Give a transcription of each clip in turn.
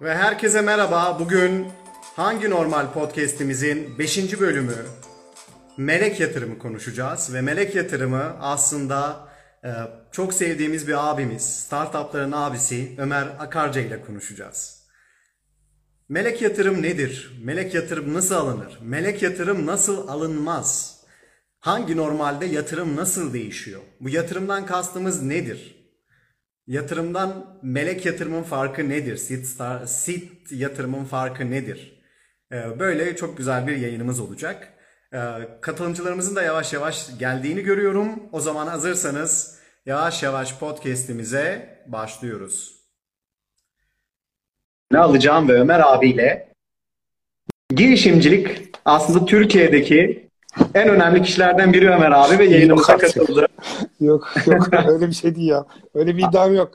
Ve herkese merhaba. Bugün Hangi Normal podcast'imizin 5. bölümü Melek Yatırımı konuşacağız. Ve Melek Yatırımı aslında e, çok sevdiğimiz bir abimiz, startupların abisi Ömer Akarca ile konuşacağız. Melek yatırım nedir? Melek yatırım nasıl alınır? Melek yatırım nasıl alınmaz? Hangi normalde yatırım nasıl değişiyor? Bu yatırımdan kastımız nedir? Yatırımdan melek yatırımın farkı nedir? Seed, star, seed yatırımın farkı nedir? Ee, Böyle çok güzel bir yayınımız olacak. Ee, Katılımcılarımızın da yavaş yavaş geldiğini görüyorum. O zaman hazırsanız yavaş yavaş podcast'imize başlıyoruz. Ne alacağım ve Ömer abiyle girişimcilik aslında Türkiye'deki en önemli kişilerden biri Ömer abi ve yayınımıza katıldı. Yok yok öyle bir şey değil ya. Öyle bir iddiam yok.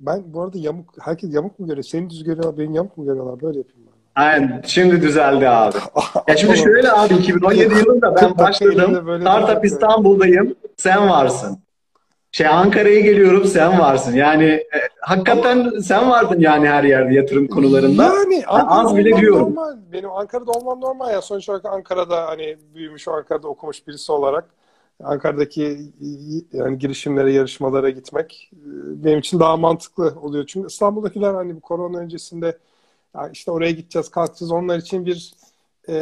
Ben bu arada yamuk, herkes yamuk mu görüyor? Seni düz görüyorlar, beni yamuk mu görüyorlar? Böyle yapayım ben. Aynen şimdi düzeldi abi. Ya şimdi şöyle abi 2017 yılında ben başladım. Startup duruyor. İstanbul'dayım. Sen varsın. Şey Ankara'ya geliyorum sen varsın. Yani e, hakikaten sen vardın yani her yerde yatırım konularında. Yani Ankara'da az bile diyorum. normal. Benim Ankara'da olmam normal ya. Sonuç olarak Ankara'da hani büyümüş, Ankara'da okumuş birisi olarak Ankara'daki yani girişimlere, yarışmalara gitmek e, benim için daha mantıklı oluyor. Çünkü İstanbul'dakiler hani bu korona öncesinde ya işte oraya gideceğiz, kalkacağız. Onlar için bir e,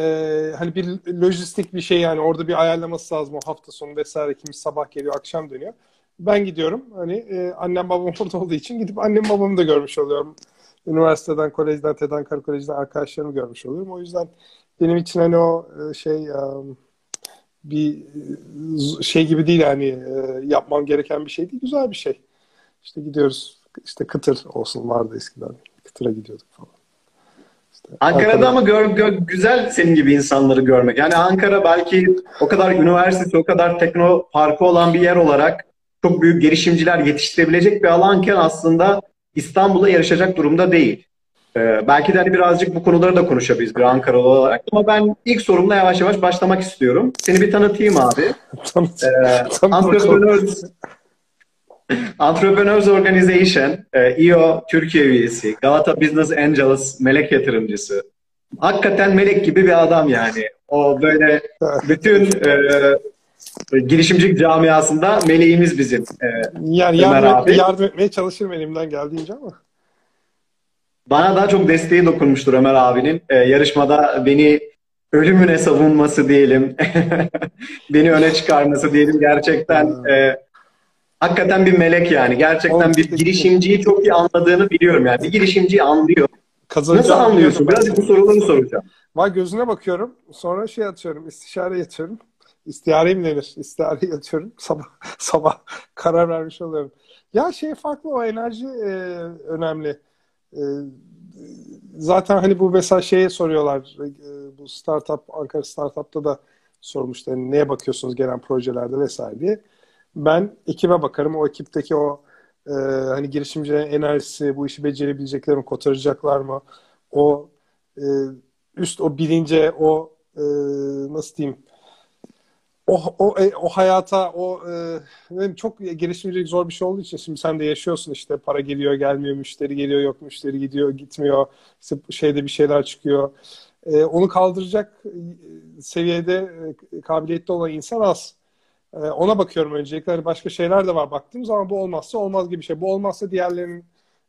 hani bir lojistik bir şey yani orada bir ayarlaması lazım o hafta sonu vesaire. Kimisi sabah geliyor, akşam dönüyor. Ben gidiyorum. Hani e, annem babam orada olduğu için gidip annem babamı da görmüş oluyorum. Üniversiteden, kolejden, TED Ankara Koleji'den arkadaşlarımı görmüş oluyorum. O yüzden benim için hani o e, şey e, bir e, şey gibi değil yani e, yapmam gereken bir şey değil. Güzel bir şey. İşte gidiyoruz. İşte kıtır olsun vardı eskiden. Kıtıra gidiyorduk falan. İşte Ankara'da Ankara- ama gör, gör- güzel senin gibi insanları görmek. Yani Ankara belki o kadar üniversitesi, o kadar tekno parkı olan bir yer olarak çok büyük girişimciler yetiştirebilecek bir alanken aslında İstanbul'a yarışacak durumda değil. Ee, belki de hani birazcık bu konuları da konuşabiliriz bir Ankaralı olarak. Ama ben ilk sorumla yavaş yavaş başlamak istiyorum. Seni bir tanıtayım abi. Ee. Entrepreneurs, Entrepreneurs Organization, e, İO Türkiye üyesi, Galata Business Angels melek yatırımcısı. Hakikaten melek gibi bir adam yani. O böyle bütün e, girişimcilik camiasında meleğimiz bizim. E, Yani Ömer yardım, abi. yardım etmeye çalışırım elimden geldiğince ama. bana daha çok desteği dokunmuştur Ömer abinin. E, yarışmada beni ölümüne savunması diyelim. beni öne çıkarması diyelim. Gerçekten e, hakikaten bir melek yani. Gerçekten bir girişimciyi çok iyi anladığını biliyorum yani. Bir girişimciyi anlıyor. Nasıl anlıyorsun? biliyordum ben Biraz bu soruları soracağım. Var gözüne bakıyorum. Sonra şey atıyorum. istişare yatıyorum. İstihare mi denir? İstihare yatıyorum. Sabah sabah karar vermiş oluyorum. Ya şey farklı o enerji e, önemli. E, zaten hani bu mesela şeye soruyorlar. e, bu startup Ankara Startup'ta da sormuşlar. Hani neye bakıyorsunuz gelen projelerde vesaire diye. Ben ekibe bakarım. O ekipteki o e, hani girişimcilerin enerjisi, bu işi becerebilecekler mi, kotaracaklar mı? O e, üst o bilince, o e, nasıl diyeyim o, o, e, o hayata o e, çok girişimcilik zor bir şey olduğu için şimdi sen de yaşıyorsun işte. Para geliyor gelmiyor müşteri geliyor yok müşteri gidiyor gitmiyor. İşte şeyde bir şeyler çıkıyor. E, onu kaldıracak e, seviyede e, kabiliyetli olan insan az. E, ona bakıyorum öncelikle. Hani başka şeyler de var baktığım zaman bu olmazsa olmaz gibi bir şey. Bu olmazsa diğerlerinin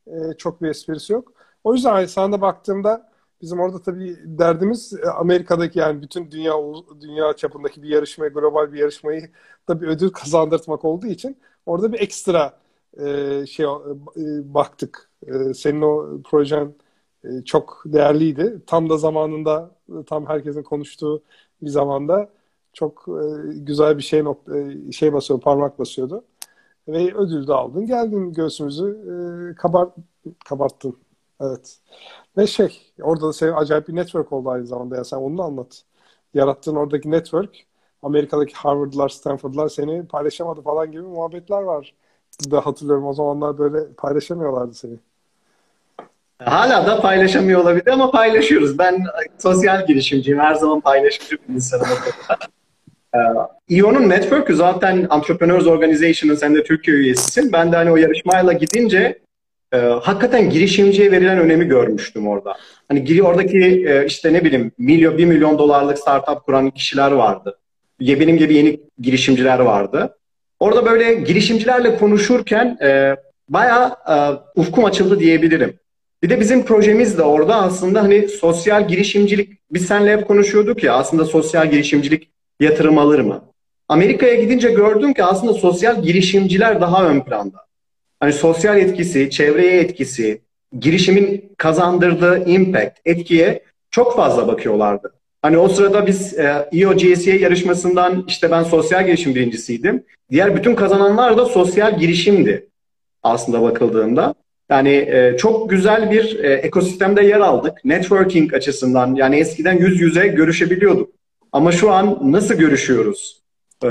e, çok bir esprisi yok. O yüzden hani sana da baktığımda Bizim orada tabii derdimiz e, Amerika'daki yani bütün dünya dünya çapındaki bir yarışmayı, global bir yarışmayı da bir ödül kazandırtmak olduğu için orada bir ekstra e, şey e, baktık. E, senin o projen e, çok değerliydi. Tam da zamanında, tam herkesin konuştuğu bir zamanda çok e, güzel bir şey nokta, e, şey basıyor, parmak basıyordu. Ve ödül de aldın. Geldin göğsümüzü e, kabart, kabarttın. Evet. Ve şey, orada da senin acayip bir network oldu aynı zamanda. Ya sen onu anlat. Yarattığın oradaki network, Amerika'daki Harvard'lar, Stanford'lar seni paylaşamadı falan gibi muhabbetler var. Da hatırlıyorum o zamanlar böyle paylaşamıyorlardı seni. Hala da paylaşamıyor olabilir ama paylaşıyoruz. Ben sosyal girişimciyim. Her zaman paylaşıcı bir insanım. Ee, İO'nun network'ü zaten Entrepreneurs Organization'ın sen de Türkiye üyesisin. Ben de hani o yarışmayla gidince e, hakikaten girişimciye verilen önemi görmüştüm orada. Hani giri oradaki e, işte ne bileyim milyon bir milyon dolarlık startup kuran kişiler vardı. Benim gibi yeni girişimciler vardı. Orada böyle girişimcilerle konuşurken e, bayağı e, ufkum açıldı diyebilirim. Bir de bizim projemiz de orada aslında hani sosyal girişimcilik, biz seninle hep konuşuyorduk ya aslında sosyal girişimcilik yatırım alır mı? Amerika'ya gidince gördüm ki aslında sosyal girişimciler daha ön planda. Hani sosyal etkisi, çevreye etkisi, girişimin kazandırdığı impact, etkiye çok fazla bakıyorlardı. Hani o sırada biz e, EOGSA yarışmasından işte ben sosyal girişim birincisiydim. Diğer bütün kazananlar da sosyal girişimdi aslında bakıldığında. Yani e, çok güzel bir e, ekosistemde yer aldık. Networking açısından yani eskiden yüz yüze görüşebiliyorduk. Ama şu an nasıl görüşüyoruz? E,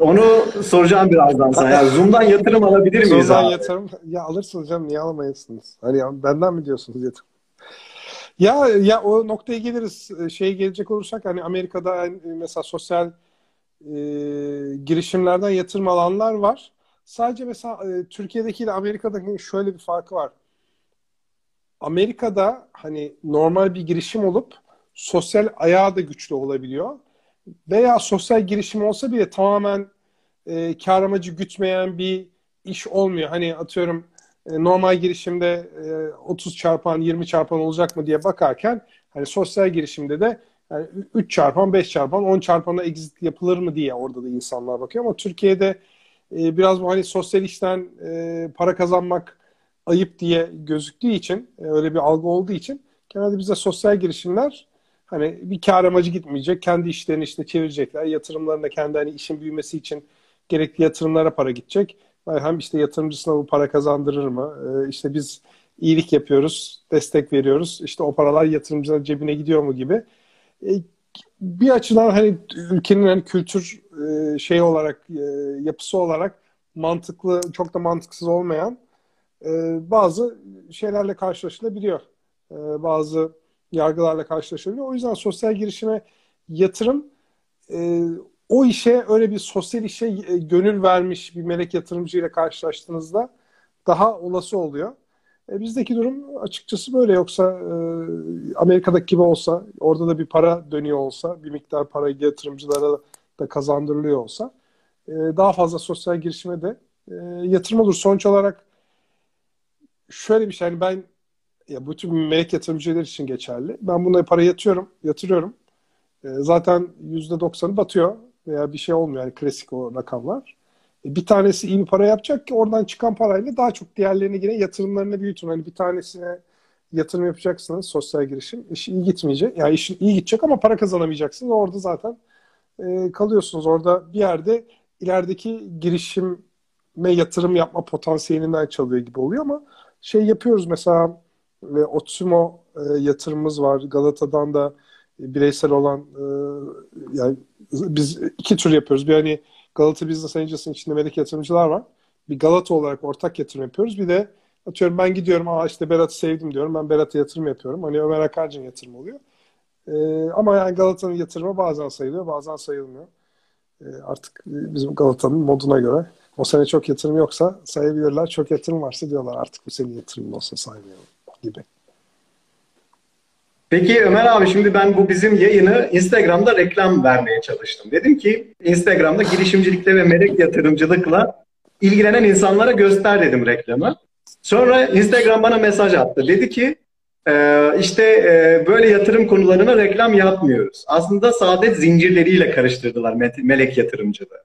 onu soracağım birazdan sana. Yani Zoom'dan yatırım alabilir miyiz Zoom'dan abi? yatırım ya alırsınız canım niye alamayasınız? Hani ya, benden mi diyorsunuz yatırım? Ya ya o noktaya geliriz. Şey gelecek olursak hani Amerika'da hani mesela sosyal e, girişimlerden yatırım alanlar var. Sadece mesela e, Türkiye'deki ile Amerika'daki şöyle bir farkı var. Amerika'da hani normal bir girişim olup sosyal ayağı da güçlü olabiliyor. Veya sosyal girişim olsa bile tamamen e, kar amacı gütmeyen bir iş olmuyor. Hani atıyorum e, normal girişimde e, 30 çarpan 20 çarpan olacak mı diye bakarken hani sosyal girişimde de yani 3 çarpan 5 çarpan 10 çarpana exit yapılır mı diye orada da insanlar bakıyor ama Türkiye'de e, biraz bu hani sosyal işten e, para kazanmak ayıp diye gözüktüğü için e, öyle bir algı olduğu için genelde bize sosyal girişimler hani bir kar amacı gitmeyecek. Kendi işlerini işte çevirecekler. Yatırımlarına kendi hani işin büyümesi için gerekli yatırımlara para gidecek. Hem işte yatırımcısına bu para kazandırır mı? E, işte biz iyilik yapıyoruz, destek veriyoruz. İşte o paralar yatırımcının cebine gidiyor mu gibi. E, bir açıdan hani ülkenin hani kültür e, şey olarak e, yapısı olarak mantıklı çok da mantıksız olmayan e, bazı şeylerle karşılaşılabiliyor. Bazı yargılarla karşılaşılabiliyor. O yüzden sosyal girişime yatırım o işe öyle bir sosyal işe gönül vermiş bir melek yatırımcıyla karşılaştığınızda daha olası oluyor. E, bizdeki durum açıkçası böyle. Yoksa e, Amerika'daki gibi olsa, orada da bir para dönüyor olsa, bir miktar para yatırımcılara da kazandırılıyor olsa e, daha fazla sosyal girişime de e, yatırım olur. Sonuç olarak şöyle bir şey, yani ben ya bütün melek yatırımcılar için geçerli. Ben buna para yatıyorum, yatırıyorum. E, zaten %90'ı batıyor veya bir şey olmuyor. Yani klasik o rakamlar. E, bir tanesi iyi bir para yapacak ki oradan çıkan parayla daha çok diğerlerine yine yatırımlarını büyütün. Hani bir tanesine yatırım yapacaksınız sosyal girişim. İş iyi gitmeyecek. Yani işin iyi gidecek ama para kazanamayacaksınız. Orada zaten e, kalıyorsunuz. Orada bir yerde ilerideki girişime yatırım yapma potansiyelinden çalıyor gibi oluyor ama şey yapıyoruz mesela ve Otsumo e, yatırımımız var. Galata'dan da bireysel olan e, yani biz iki tür yapıyoruz. Bir hani Galata Business Angels'ın içinde melek yatırımcılar var. Bir Galata olarak ortak yatırım yapıyoruz. Bir de atıyorum ben gidiyorum aa işte Berat'ı sevdim diyorum. Ben Berat'a yatırım yapıyorum. Hani Ömer Akarcı'nın yatırım oluyor. Ee, ama yani Galata'nın yatırımı bazen sayılıyor, bazen sayılmıyor. Ee, artık bizim Galata'nın moduna göre o sene çok yatırım yoksa sayabilirler. Çok yatırım varsa diyorlar artık bu senin yatırımın olsa saymayalım gibi. Peki Ömer abi şimdi ben bu bizim yayını Instagram'da reklam vermeye çalıştım. Dedim ki Instagram'da girişimcilikle ve melek yatırımcılıkla ilgilenen insanlara göster dedim reklamı. Sonra Instagram bana mesaj attı. Dedi ki e, işte e, böyle yatırım konularına reklam yapmıyoruz. Aslında saadet zincirleriyle karıştırdılar melek yatırımcılığı.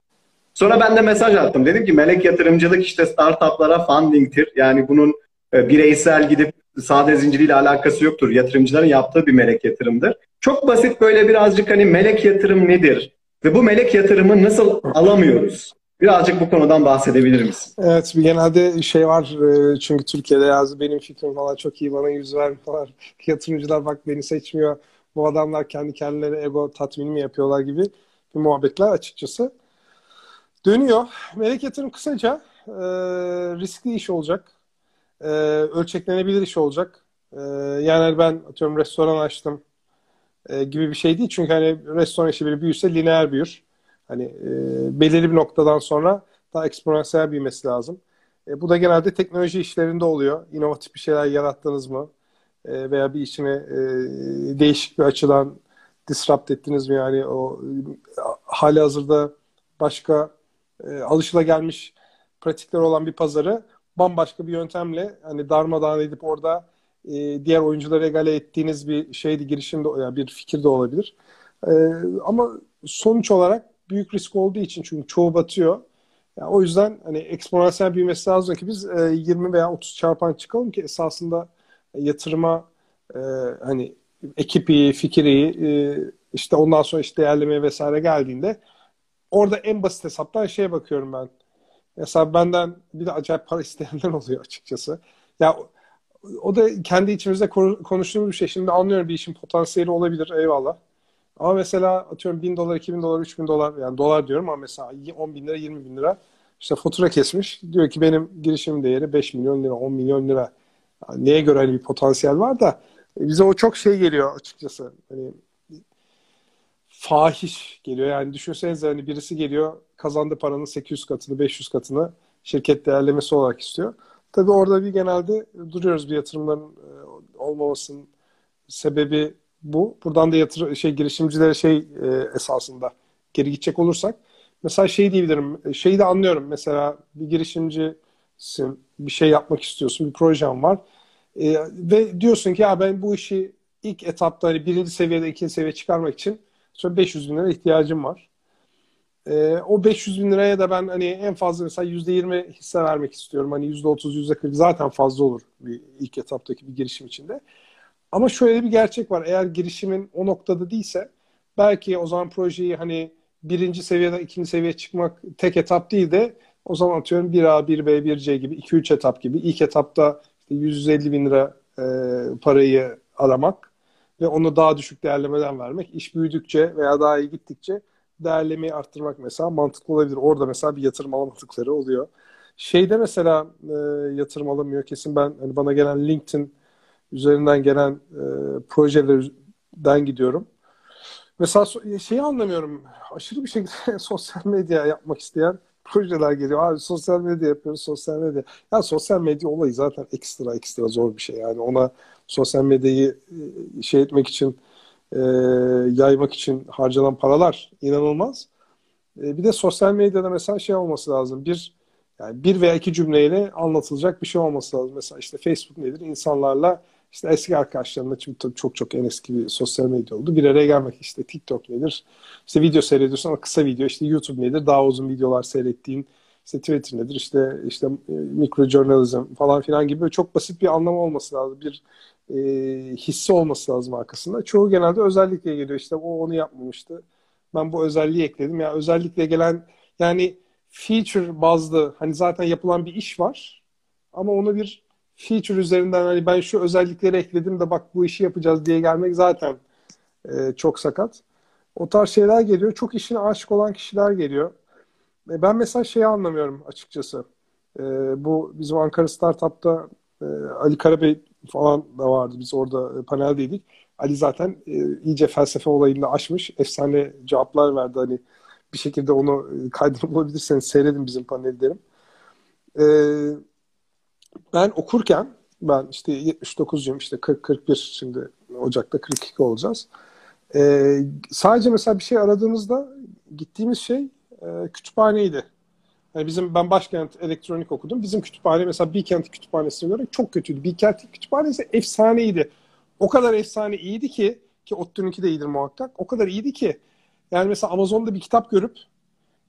Sonra ben de mesaj attım. Dedim ki melek yatırımcılık işte startuplara funding'tir. Yani bunun bireysel gidip sade zinciriyle alakası yoktur. Yatırımcıların yaptığı bir melek yatırımdır. Çok basit böyle birazcık hani melek yatırım nedir? Ve bu melek yatırımı nasıl alamıyoruz? Birazcık bu konudan bahsedebilir misin? Evet, genelde şey var e, çünkü Türkiye'de yazdı benim fikrim falan çok iyi bana yüz vermiyorlar. Yatırımcılar bak beni seçmiyor. Bu adamlar kendi kendilerine ego tatmini mi yapıyorlar gibi bir muhabbetler açıkçası. Dönüyor. Melek yatırım kısaca e, riskli iş olacak e, ölçeklenebilir iş olacak. E, yani ben atıyorum restoran açtım e, gibi bir şey değil. Çünkü hani restoran işi bir büyürse lineer büyür. Hani e, belirli bir noktadan sonra daha eksponansiyel büyümesi lazım. E, bu da genelde teknoloji işlerinde oluyor. İnovatif bir şeyler yarattınız mı? E, veya bir işini e, değişik bir açıdan disrupt ettiniz mi? Yani o hali hazırda başka e, alışılagelmiş pratikler olan bir pazarı bambaşka bir yöntemle hani darmadağın edip orada e, diğer oyuncuları egale ettiğiniz bir şeydi girişim de yani bir fikir de olabilir. E, ama sonuç olarak büyük risk olduğu için çünkü çoğu batıyor. Yani o yüzden hani eksponansiyel büyümesi lazım ki biz e, 20 veya 30 çarpan çıkalım ki esasında yatırıma e, hani ekip iyi, fikir iyi, e, işte ondan sonra işte değerlemeye vesaire geldiğinde orada en basit hesaptan şeye bakıyorum ben. Mesela benden bir de acayip para isteyenler oluyor açıkçası. Ya o da kendi içimizde konuştuğumuz bir şey. Şimdi anlıyorum bir işin potansiyeli olabilir eyvallah. Ama mesela atıyorum 1000 dolar, 2000 dolar, 3000 dolar yani dolar diyorum ama mesela 10 bin lira, 20 bin lira işte fatura kesmiş. Diyor ki benim girişim değeri 5 milyon lira, 10 milyon lira. Yani neye göre hani bir potansiyel var da e, bize o çok şey geliyor açıkçası. Hani fahiş geliyor. Yani düşünsenize hani birisi geliyor kazandığı paranın 800 katını, 500 katını şirket değerlemesi olarak istiyor. Tabii orada bir genelde duruyoruz bir yatırımların e, olmamasının sebebi bu. Buradan da yatır şey girişimcilere şey e, esasında geri gidecek olursak mesela şey diyebilirim. E, şeyi de anlıyorum. Mesela bir girişimcisin, bir şey yapmak istiyorsun, bir projen var. E, ve diyorsun ki ya ben bu işi ilk etapta hani birinci seviyede ikinci seviye çıkarmak için sonra 500 bin lira ihtiyacım var. E, o 500 bin liraya da ben hani en fazla mesela %20 hisse vermek istiyorum. Hani %30, %40 zaten fazla olur bir ilk etaptaki bir girişim içinde. Ama şöyle bir gerçek var. Eğer girişimin o noktada değilse belki o zaman projeyi hani birinci seviyeden ikinci seviyeye çıkmak tek etap değil de o zaman atıyorum 1A, 1B, 1C gibi 2-3 etap gibi. İlk etapta işte 150 bin lira e, parayı aramak ve onu daha düşük değerlemeden vermek. İş büyüdükçe veya daha iyi gittikçe değerlemeyi arttırmak mesela mantıklı olabilir. Orada mesela bir yatırım alamadıkları oluyor. Şeyde mesela e, yatırım alamıyor kesin ben hani bana gelen LinkedIn üzerinden gelen e, projelerden gidiyorum. Mesela şeyi anlamıyorum. Aşırı bir şekilde sosyal medya yapmak isteyen projeler geliyor. Abi sosyal medya yapıyoruz, sosyal medya. Ya sosyal medya olayı zaten ekstra ekstra zor bir şey. Yani ona sosyal medyayı e, şey etmek için e, yaymak için harcanan paralar inanılmaz. E, bir de sosyal medyada mesela şey olması lazım. Bir yani bir veya iki cümleyle anlatılacak bir şey olması lazım. Mesela işte Facebook nedir? İnsanlarla işte eski arkadaşlarımla çünkü tabii çok çok en eski bir sosyal medya oldu. Bir araya gelmek işte TikTok nedir? İşte video seyrediyorsun ama kısa video. işte YouTube nedir? Daha uzun videolar seyrettiğin. İşte Twitter nedir? İşte işte e, mikrojournalizm falan filan gibi çok basit bir anlamı olması lazım. Bir e, hissi olması lazım arkasında. Çoğu genelde özellikle geliyor. İşte o onu yapmamıştı. Ben bu özelliği ekledim. Ya yani özellikle gelen yani feature bazlı hani zaten yapılan bir iş var ama onu bir feature üzerinden hani ben şu özellikleri ekledim de bak bu işi yapacağız diye gelmek zaten e, çok sakat. O tarz şeyler geliyor. Çok işine aşık olan kişiler geliyor. E, ben mesela şeyi anlamıyorum açıkçası. E, bu bizim Ankara Startup'ta e, Ali Karabey falan da vardı. Biz orada e, paneldeydik. Ali zaten e, iyice felsefe olayını aşmış. Efsane cevaplar verdi. Hani bir şekilde onu e, kaydını bulabilirseniz seyredin bizim paneli derim. E, ben okurken ben işte 79'cuyum işte 40-41 şimdi Ocak'ta 42 olacağız. Ee, sadece mesela bir şey aradığımızda gittiğimiz şey e, kütüphaneydi. Yani bizim ben başkent elektronik okudum. Bizim kütüphane mesela Bilkent kütüphanesine göre çok kötüydü. Bilkent kütüphanesi efsaneydi. O kadar efsane iyiydi ki ki ODTÜ'nünki de iyidir muhakkak. O kadar iyiydi ki yani mesela Amazon'da bir kitap görüp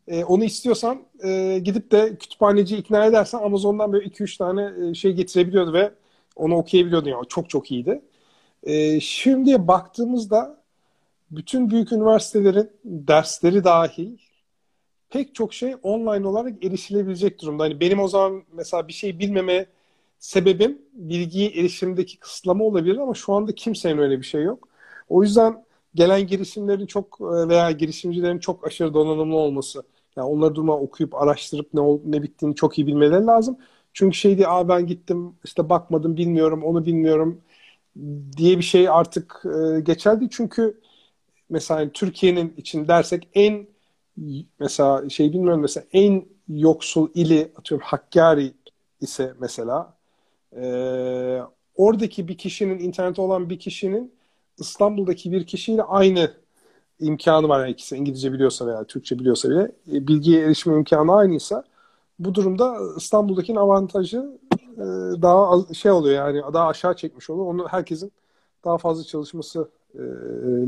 e, onu istiyorsan e, gidip de kütüphaneci ikna edersen Amazon'dan böyle 2-3 tane e, şey getirebiliyordu ve onu okuyabiliyordu yani çok çok iyiydi. E, şimdi baktığımızda bütün büyük üniversitelerin dersleri dahil pek çok şey online olarak erişilebilecek durumda. Hani benim o zaman mesela bir şey bilmeme sebebim bilgiye erişimdeki kısıtlama olabilir ama şu anda kimsenin öyle bir şey yok. O yüzden gelen girişimlerin çok e, veya girişimcilerin çok aşırı donanımlı olması. Yani onları durma okuyup araştırıp ne ol, ne bittiğini çok iyi bilmeleri lazım. Çünkü şey diye Aa, ben gittim işte bakmadım bilmiyorum onu bilmiyorum diye bir şey artık e, geçerli. Çünkü mesela hani Türkiye'nin için dersek en mesela şey bilmiyorum mesela en yoksul ili atıyorum Hakkari ise mesela e, oradaki bir kişinin internette olan bir kişinin İstanbul'daki bir kişiyle aynı imkanı var. Yani ikisi İngilizce biliyorsa veya Türkçe biliyorsa bile e, bilgiye erişme imkanı aynıysa bu durumda İstanbul'dakinin avantajı e, daha az, şey oluyor yani daha aşağı çekmiş oluyor. Onu herkesin daha fazla çalışması e,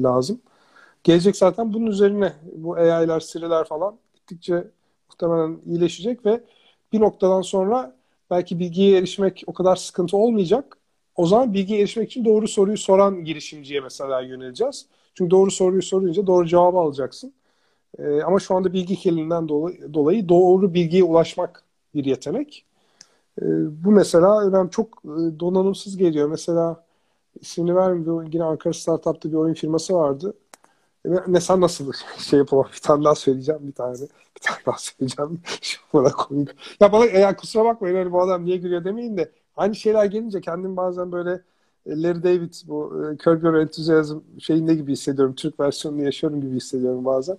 lazım. Gelecek zaten bunun üzerine bu AI'lar, Siri'ler falan gittikçe muhtemelen iyileşecek ve bir noktadan sonra belki bilgiye erişmek o kadar sıkıntı olmayacak. O zaman bilgiye erişmek için doğru soruyu soran girişimciye mesela yöneleceğiz. Çünkü doğru soruyu sorunca doğru cevabı alacaksın. Ee, ama şu anda bilgi kirliliğinden dolayı, dolayı doğru bilgiye ulaşmak bir yetenek. Ee, bu mesela önemli çok e, donanımsız geliyor. Mesela ismini vermiyorum. Yine Ankara Startup'ta bir oyun firması vardı. E, mesela nasıl şey yapalım? Bir tane daha söyleyeceğim bir tane. Bir tane daha söyleyeceğim. Şu bana komik. Ya bana ya kusura bakmayın öyle bu adam niye gülüyor demeyin de aynı şeyler gelince kendim bazen böyle e, Larry David bu e, Curb Your Enthusiasm şeyinde gibi hissediyorum. Türk versiyonunu yaşıyorum gibi hissediyorum bazen.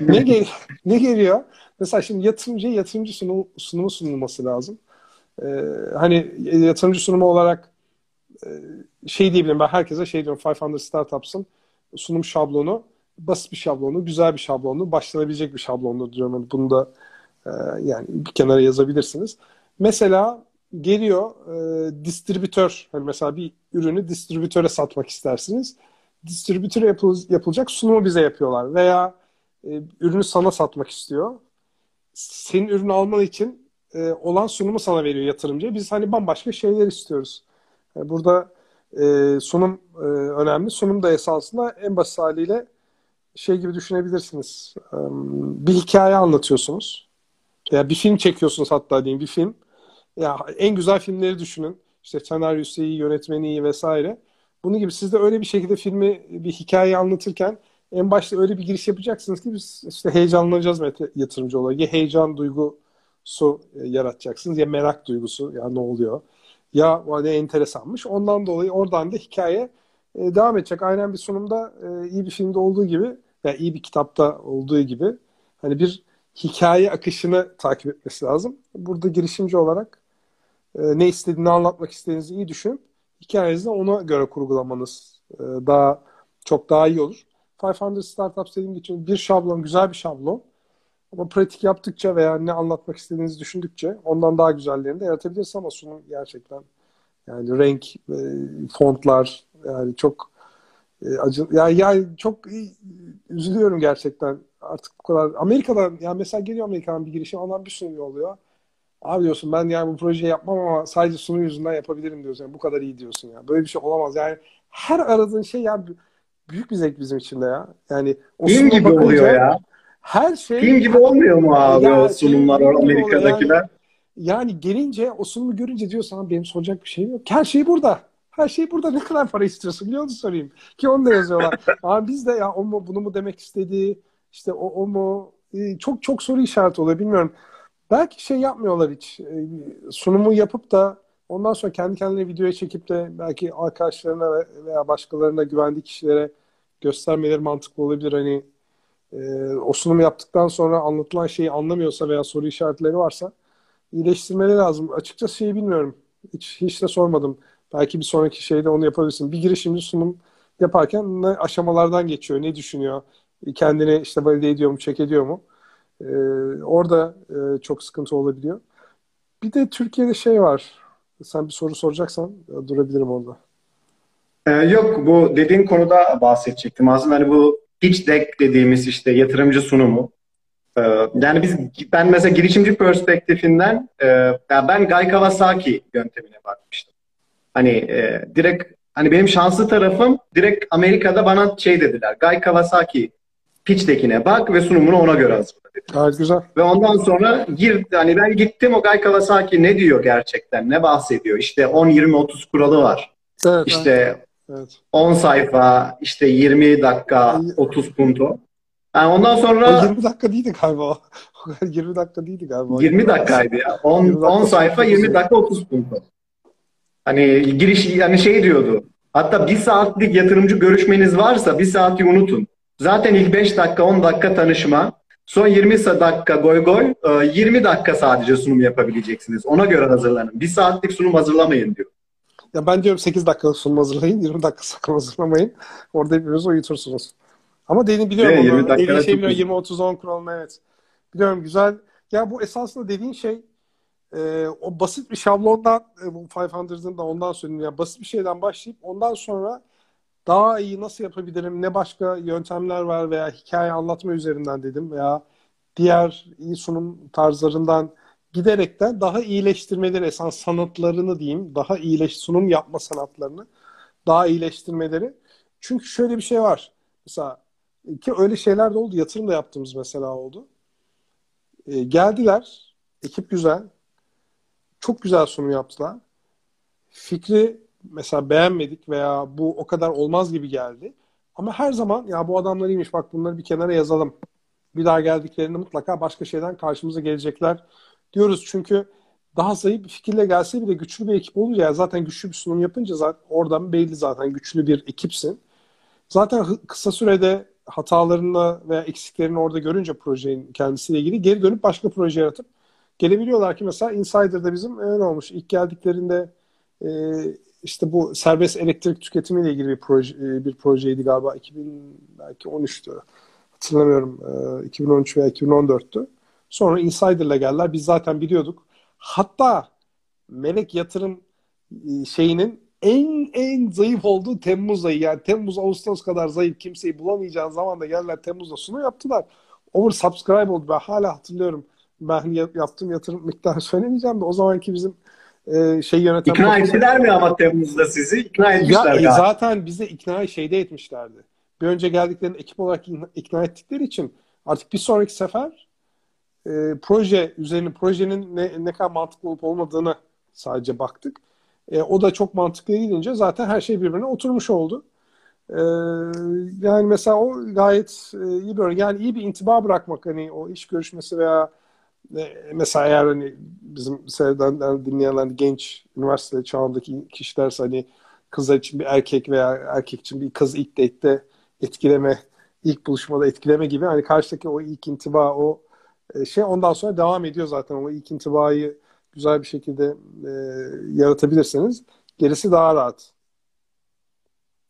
ne, gel ne geliyor? Mesela şimdi yatırımcıya yatırımcı sunumu, sunumu sunulması lazım. Ee, hani yatırımcı sunumu olarak e, şey diyebilirim ben herkese şey diyorum 500 Startups'ın sunum şablonu basit bir şablonu, güzel bir şablonu, başlanabilecek bir şablonu diyorum. Yani bunu da e, yani bir kenara yazabilirsiniz. Mesela geliyor e, distribütör, hani mesela bir ürünü distribütöre satmak istersiniz. Distribütöre yapıl, yapılacak sunumu bize yapıyorlar veya e, ürünü sana satmak istiyor. Senin ürünü alman için e, olan sunumu sana veriyor yatırımcı. Biz hani bambaşka şeyler istiyoruz. Yani burada e, sunum e, önemli. Sunum da esasında en basit haliyle şey gibi düşünebilirsiniz. E, bir hikaye anlatıyorsunuz. Ya bir film çekiyorsunuz hatta diyeyim bir film. Ya en güzel filmleri düşünün. İşte senaryosu iyi, yönetmeni iyi vesaire. Bunun gibi siz de öyle bir şekilde filmi bir hikaye anlatırken en başta öyle bir giriş yapacaksınız ki biz işte heyecanlanacağız yatırımcı olarak. Ya heyecan duygusu yaratacaksınız ya merak duygusu ya ne oluyor ya ne enteresanmış. Ondan dolayı oradan da hikaye e, devam edecek. Aynen bir sunumda e, iyi bir filmde olduğu gibi ya yani iyi bir kitapta olduğu gibi hani bir hikaye akışını takip etmesi lazım. Burada girişimci olarak e, ne istediğini anlatmak istediğinizi iyi düşünüp hikayenizde ona göre kurgulamanız e, daha çok daha iyi olur. 500 Startups dediğim için bir şablon, güzel bir şablon. Ama pratik yaptıkça veya ne anlatmak istediğinizi düşündükçe ondan daha güzellerini de yaratabilirsiniz ama sunum gerçekten yani renk, e, fontlar yani çok e, acı yani, yani çok üzülüyorum gerçekten artık bu kadar Amerika'dan yani mesela geliyor Amerika'dan bir girişim ondan bir sunum oluyor. Abi diyorsun ben yani bu projeyi yapmam ama sadece sunum yüzünden yapabilirim diyorsun. Yani bu kadar iyi diyorsun ya. Böyle bir şey olamaz. Yani her aradığın şey ya büyük bir zevk bizim için de ya. Yani o Film gibi bakınca, oluyor ya. Her şey film gibi olmuyor mu abi ya, o sunumlar Amerika'dakiler? Yani, yani gelince o sunumu görünce diyor sana benim soracak bir şeyim yok. Her şey burada. Her şey burada. Ne kadar para istiyorsun biliyor musun sorayım. Ki onu da yazıyorlar. Abi biz de ya o mu bunu mu demek istediği işte o, o mu ee, çok çok soru işareti oluyor bilmiyorum. Belki şey yapmıyorlar hiç. Ee, sunumu yapıp da ondan sonra kendi kendine videoya çekip de belki arkadaşlarına veya başkalarına güvendiği kişilere göstermeleri mantıklı olabilir. Hani e, o sunumu yaptıktan sonra anlatılan şeyi anlamıyorsa veya soru işaretleri varsa iyileştirmeleri lazım. Açıkçası şeyi bilmiyorum. Hiç, hiç de sormadım. Belki bir sonraki şeyde onu yapabilirsin. Bir girişimci sunum yaparken ne aşamalardan geçiyor, ne düşünüyor, kendini işte valide ediyor mu, çek ediyor mu? Ee, orada e, çok sıkıntı olabiliyor. Bir de Türkiye'de şey var. Sen bir soru soracaksan e, durabilirim orada. Ee, yok bu dediğin konuda bahsedecektim. Aslında hani bu pitch deck dediğimiz işte yatırımcı sunumu. Ee, yani biz ben mesela girişimci perspektifinden e, ben Guy Kawasaki yöntemine bakmıştım. Hani e, direkt hani benim şanslı tarafım direkt Amerika'da bana şey dediler. Guy Kawasaki pitch deck'ine bak ve sunumunu ona göre hazırla dediler. Gayet güzel. Ve ondan sonra gir hani ben gittim o Guy Kawasaki ne diyor gerçekten ne bahsediyor? İşte 10 20 30 kuralı var. Evet, işte evet. Evet. 10 sayfa, işte 20 dakika, 30 punto. Yani ondan sonra... O 20 dakika değildi galiba. 20 dakika değildi galiba. 20 dakikaydı ya. 10, 10 sayfa, 20 dakika, 30 punto. Hani giriş, yani şey diyordu. Hatta bir saatlik yatırımcı görüşmeniz varsa bir saati unutun. Zaten ilk 5 dakika, 10 dakika tanışma. Son 20 dakika goy goy, 20 e, dakika sadece sunum yapabileceksiniz. Ona göre hazırlanın. Bir saatlik sunum hazırlamayın diyor. Ya ben diyorum 8 dakika sunum hazırlayın, 20 dakika sakın hazırlamayın. Orada hepimiz uyutursunuz. Ama dediğini biliyorum. Evet, 20 dediğin şey biliyorum. 20-30-10 kuralını evet. Biliyorum güzel. Ya bu esasında dediğin şey e, o basit bir şablondan e, bu 500'ın da ondan söyleyeyim. Yani basit bir şeyden başlayıp ondan sonra daha iyi nasıl yapabilirim, ne başka yöntemler var veya hikaye anlatma üzerinden dedim veya diğer iyi sunum tarzlarından giderekten daha iyileştirmeleri, esas sanatlarını diyeyim, daha iyileş sunum yapma sanatlarını daha iyileştirmeleri. Çünkü şöyle bir şey var. Mesela ki öyle şeyler de oldu. Yatırım da yaptığımız mesela oldu. E, geldiler. Ekip güzel. Çok güzel sunum yaptılar. Fikri mesela beğenmedik veya bu o kadar olmaz gibi geldi. Ama her zaman ya bu adamlar iyiymiş bak bunları bir kenara yazalım. Bir daha geldiklerinde mutlaka başka şeyden karşımıza gelecekler diyoruz. Çünkü daha zayıf bir fikirle gelse bile güçlü bir ekip olunca ya zaten güçlü bir sunum yapınca zaten oradan belli zaten güçlü bir ekipsin. Zaten kısa sürede hatalarını veya eksiklerini orada görünce projenin kendisiyle ilgili geri dönüp başka proje yaratıp gelebiliyorlar ki mesela Insider'da bizim öyle olmuş. İlk geldiklerinde e, işte bu serbest elektrik tüketimiyle ilgili bir proje e, bir projeydi galiba 2000 belki 13'tü. Hatırlamıyorum. E, 2013 veya 2014'tü. Sonra Insider'la geldiler. Biz zaten biliyorduk. Hatta Melek Yatırım e, şeyinin en en zayıf olduğu Temmuz ayı. Yani Temmuz Ağustos kadar zayıf kimseyi bulamayacağın zaman da geldiler Temmuz'da sunu yaptılar. Over subscribe oldu. Ben hala hatırlıyorum. Ben yaptığım yatırım miktarı söylemeyeceğim de o zamanki bizim e, şey yöneten... İkna ettiler mi ama Temmuz'da sizi? İkna etmişler ya, e, Zaten bize ikna şeyde etmişlerdi. Bir önce geldiklerinde ekip olarak ikna ettikleri için artık bir sonraki sefer e, proje üzerine projenin ne, ne kadar mantıklı olup olmadığını sadece baktık. E, o da çok mantıklı gidince zaten her şey birbirine oturmuş oldu. E, yani mesela o gayet e, iyi bir yani iyi bir intiba bırakmak hani o iş görüşmesi veya e, mesela eğer hani bizim seyreden dinleyenler genç üniversite çağındaki kişilerse hani kızlar için bir erkek veya erkek için bir kız ilk date'de etkileme, ilk buluşmada etkileme gibi hani karşıdaki o ilk intiba o şey ondan sonra devam ediyor zaten o ilk intibayı güzel bir şekilde e, yaratabilirseniz gerisi daha rahat.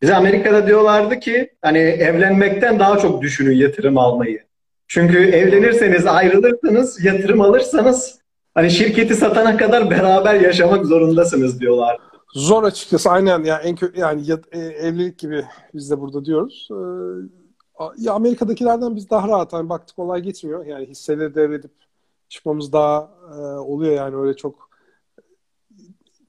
Bize Amerika'da diyorlardı ki hani evlenmekten daha çok düşünün yatırım almayı. Çünkü evlenirseniz ayrılırsanız yatırım alırsanız hani şirketi satana kadar beraber yaşamak zorundasınız diyorlar. Zor açıkçası aynen yani en kötü yani ya, e, evlilik gibi biz de burada diyoruz. E, ya Amerika'dakilerden biz daha rahat hani baktık olay geçmiyor. Yani hisseleri devredip çıkmamız daha e, oluyor yani öyle çok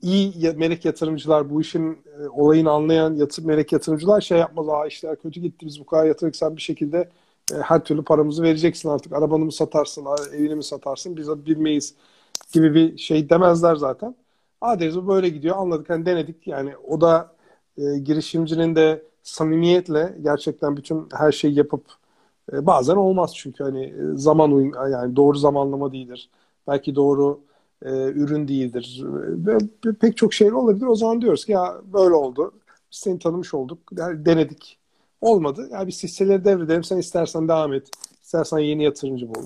iyi melek yatırımcılar bu işin e, olayını anlayan yatır, melek yatırımcılar şey yapmaz. Aa işler kötü gitti biz bu kadar yatırdık sen bir şekilde e, her türlü paramızı vereceksin artık. Arabanı mı satarsın, evini mi satarsın biz bilmeyiz gibi bir şey demezler zaten. Aa deriz böyle gidiyor anladık hani denedik yani o da e, girişimcinin de samimiyetle gerçekten bütün her şeyi yapıp e, bazen olmaz çünkü hani e, zaman uyum yani doğru zamanlama değildir. Belki doğru e, ürün değildir. E, pek çok şey olabilir. O zaman diyoruz ki ya böyle oldu. Biz seni tanımış olduk. Yani denedik. Olmadı. Ya biz hisseleri devredelim. Sen istersen devam et. İstersen yeni yatırımcı bul.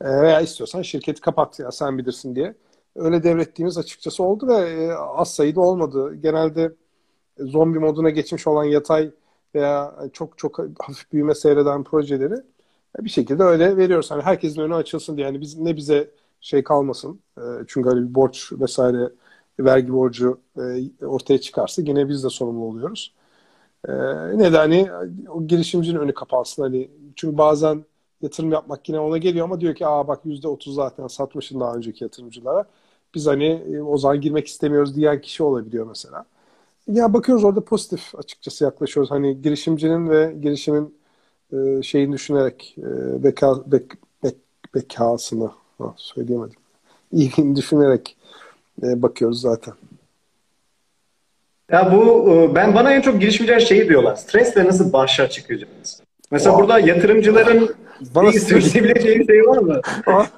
E, veya istiyorsan şirketi kapat ya sen bilirsin diye. Öyle devrettiğimiz açıkçası oldu ve e, az sayıda olmadı. Genelde zombi moduna geçmiş olan yatay veya çok çok hafif büyüme seyreden projeleri bir şekilde öyle veriyoruz. Hani herkesin önü açılsın diye. Yani biz ne bize şey kalmasın. E, çünkü öyle bir borç vesaire vergi borcu e, ortaya çıkarsa yine biz de sorumlu oluyoruz. E, ne de hani o girişimcinin önü kapansın. Hani çünkü bazen yatırım yapmak yine ona geliyor ama diyor ki aa bak yüzde otuz zaten satmışın daha önceki yatırımcılara. Biz hani o zaman girmek istemiyoruz diyen kişi olabiliyor mesela. Ya bakıyoruz orada pozitif açıkçası yaklaşıyoruz. Hani girişimcinin ve girişimin e, şeyini düşünerek e, beka, bek, bek, bekasını ha, söyleyemedim. İyiliğini düşünerek e, bakıyoruz zaten. Ya bu e, ben bana en çok girişimciler şeyi diyorlar. Stresle nasıl başa çıkacağız? Mesela wow. burada yatırımcıların bana söyleyebileceği şey var mı?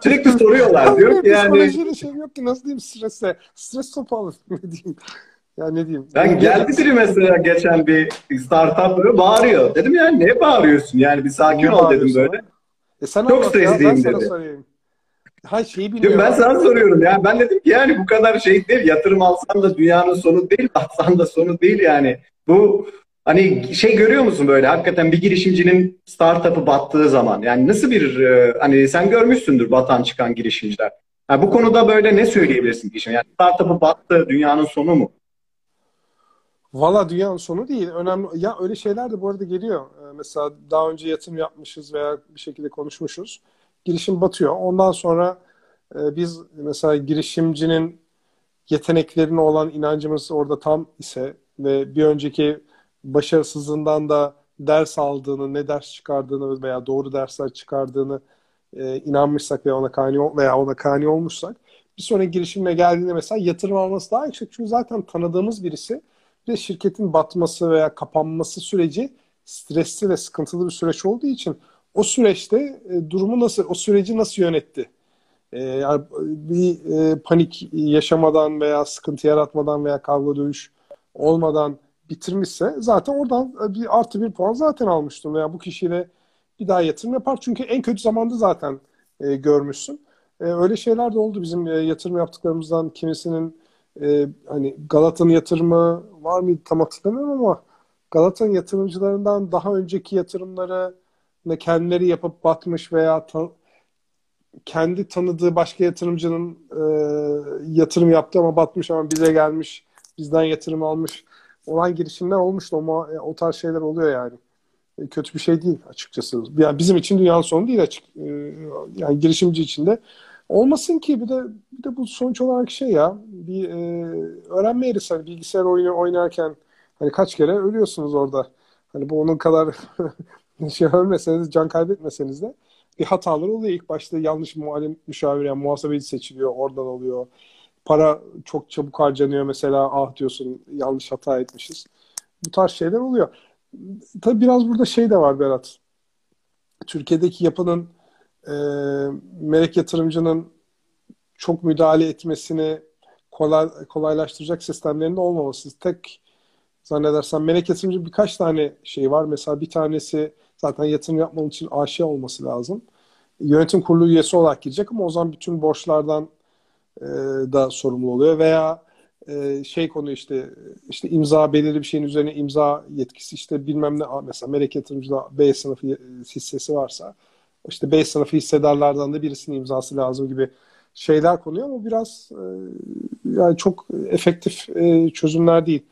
Sürekli soruyorlar. Diyor ki yani. Psikolojiyle şey yok ki nasıl diyeyim strese. Stres topu alır ne diyeyim. Ya ne diyeyim? Ben geldi biri mesela geçen bir startup böyle bağırıyor. Dedim yani ne bağırıyorsun? Yani bir sakin ol dedim böyle. E sen Çok ya, stresliyim dedi. sorayım. Ha şeyi bilmiyorum. ben sana soruyorum ya. Ben dedim ki yani bu kadar şey değil. Yatırım alsan da dünyanın sonu değil, atsan da sonu değil yani. Bu hani şey görüyor musun böyle hakikaten bir girişimcinin startup'ı battığı zaman yani nasıl bir e, hani sen görmüşsündür batan çıkan girişimciler. Ha, bu konuda böyle ne söyleyebilirsin girişim? Yani startup'ı battı, dünyanın sonu mu? Valla dünyanın sonu değil. Önemli. Ya öyle şeyler de bu arada geliyor. Ee, mesela daha önce yatırım yapmışız veya bir şekilde konuşmuşuz. Girişim batıyor. Ondan sonra e, biz mesela girişimcinin yeteneklerine olan inancımız orada tam ise ve bir önceki başarısızlığından da ders aldığını, ne ders çıkardığını veya doğru dersler çıkardığını e, inanmışsak veya ona kani veya ona kani olmuşsak bir sonraki girişimine geldiğinde mesela yatırım alması daha yüksek. Çünkü zaten tanıdığımız birisi bir şirketin batması veya kapanması süreci stresli ve sıkıntılı bir süreç olduğu için o süreçte e, durumu nasıl, o süreci nasıl yönetti? E, yani bir e, panik yaşamadan veya sıkıntı yaratmadan veya kavga dövüş olmadan bitirmişse zaten oradan e, bir artı bir puan zaten almıştım veya bu kişiyle bir daha yatırım yapar. Çünkü en kötü zamanda zaten e, görmüşsün. E, öyle şeyler de oldu bizim e, yatırım yaptıklarımızdan kimisinin e, hani Galata'nın yatırımı var mıydı tam hatırlamıyorum ama Galata'nın yatırımcılarından daha önceki yatırımları kendileri yapıp batmış veya ta- kendi tanıdığı başka yatırımcının e, yatırım yaptı ama batmış ama bize gelmiş bizden yatırım almış olan girişimler olmuştu ama e, o tarz şeyler oluyor yani. E, kötü bir şey değil açıkçası. Yani bizim için dünyanın sonu değil açık. E, yani girişimci için de olmasın ki bir de bir de bu sonuç olarak şey ya bir e, öğrenme eğrisi hani bilgisayar oyunu oynarken hani kaç kere ölüyorsunuz orada. Hani bu onun kadar şey ölmeseniz, can kaybetmeseniz de bir hatalar oluyor. İlk başta yanlış muallim müşavir yani muhasebeci seçiliyor. Oradan oluyor. Para çok çabuk harcanıyor mesela. Ah diyorsun yanlış hata etmişiz. Bu tarz şeyler oluyor. Tabii biraz burada şey de var Berat. Türkiye'deki yapının e, melek yatırımcının çok müdahale etmesini kolay, kolaylaştıracak sistemlerinde olmaması. Tek zannedersem melek yatırımcı birkaç tane şey var. Mesela bir tanesi zaten yatırım yapmanın için AŞ olması lazım. Yönetim kurulu üyesi olarak girecek ama o zaman bütün borçlardan e, da sorumlu oluyor veya e, şey konu işte işte imza belirli bir şeyin üzerine imza yetkisi işte bilmem ne mesela melek yatırımcıda B sınıfı hissesi varsa işte B sınıfı hissedarlardan da birisinin imzası lazım gibi şeyler konuyor ama biraz e, yani çok efektif e, çözümler değil.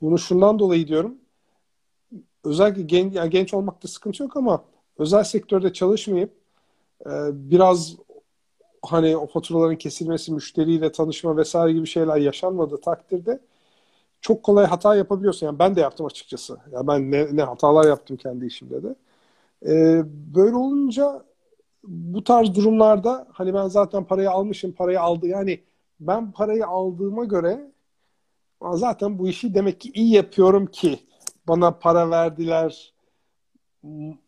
Bunu şundan dolayı diyorum. Özellikle gen, yani genç olmakta sıkıntı yok ama özel sektörde çalışmayıp e, biraz hani o faturaların kesilmesi, müşteriyle tanışma vesaire gibi şeyler yaşanmadığı takdirde çok kolay hata yapabiliyorsun. Yani ben de yaptım açıkçası. Ya yani ben ne, ne hatalar yaptım kendi işimde de. Ee, böyle olunca bu tarz durumlarda hani ben zaten parayı almışım, parayı aldı. Yani ben parayı aldığıma göre zaten bu işi demek ki iyi yapıyorum ki bana para verdiler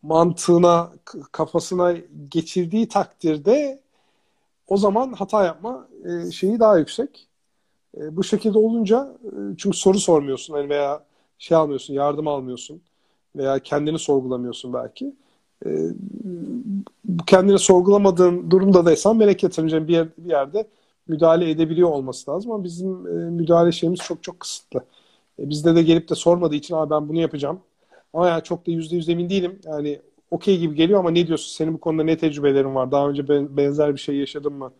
mantığına kafasına geçirdiği takdirde o zaman hata yapma e, şeyi daha yüksek. E, bu şekilde olunca e, çünkü soru sormuyorsun hani veya şey almıyorsun, yardım almıyorsun veya kendini sorgulamıyorsun belki. E, kendini sorgulamadığın durumda daysan melek yatırımcının bir, yer, bir yerde müdahale edebiliyor olması lazım ama bizim e, müdahale şeyimiz çok çok kısıtlı. E, bizde de gelip de sormadığı için abi ben bunu yapacağım. Ama yani çok da yüzde yüz emin değilim. Yani okey gibi geliyor ama ne diyorsun? Senin bu konuda ne tecrübelerin var? Daha önce benzer bir şey yaşadın mı?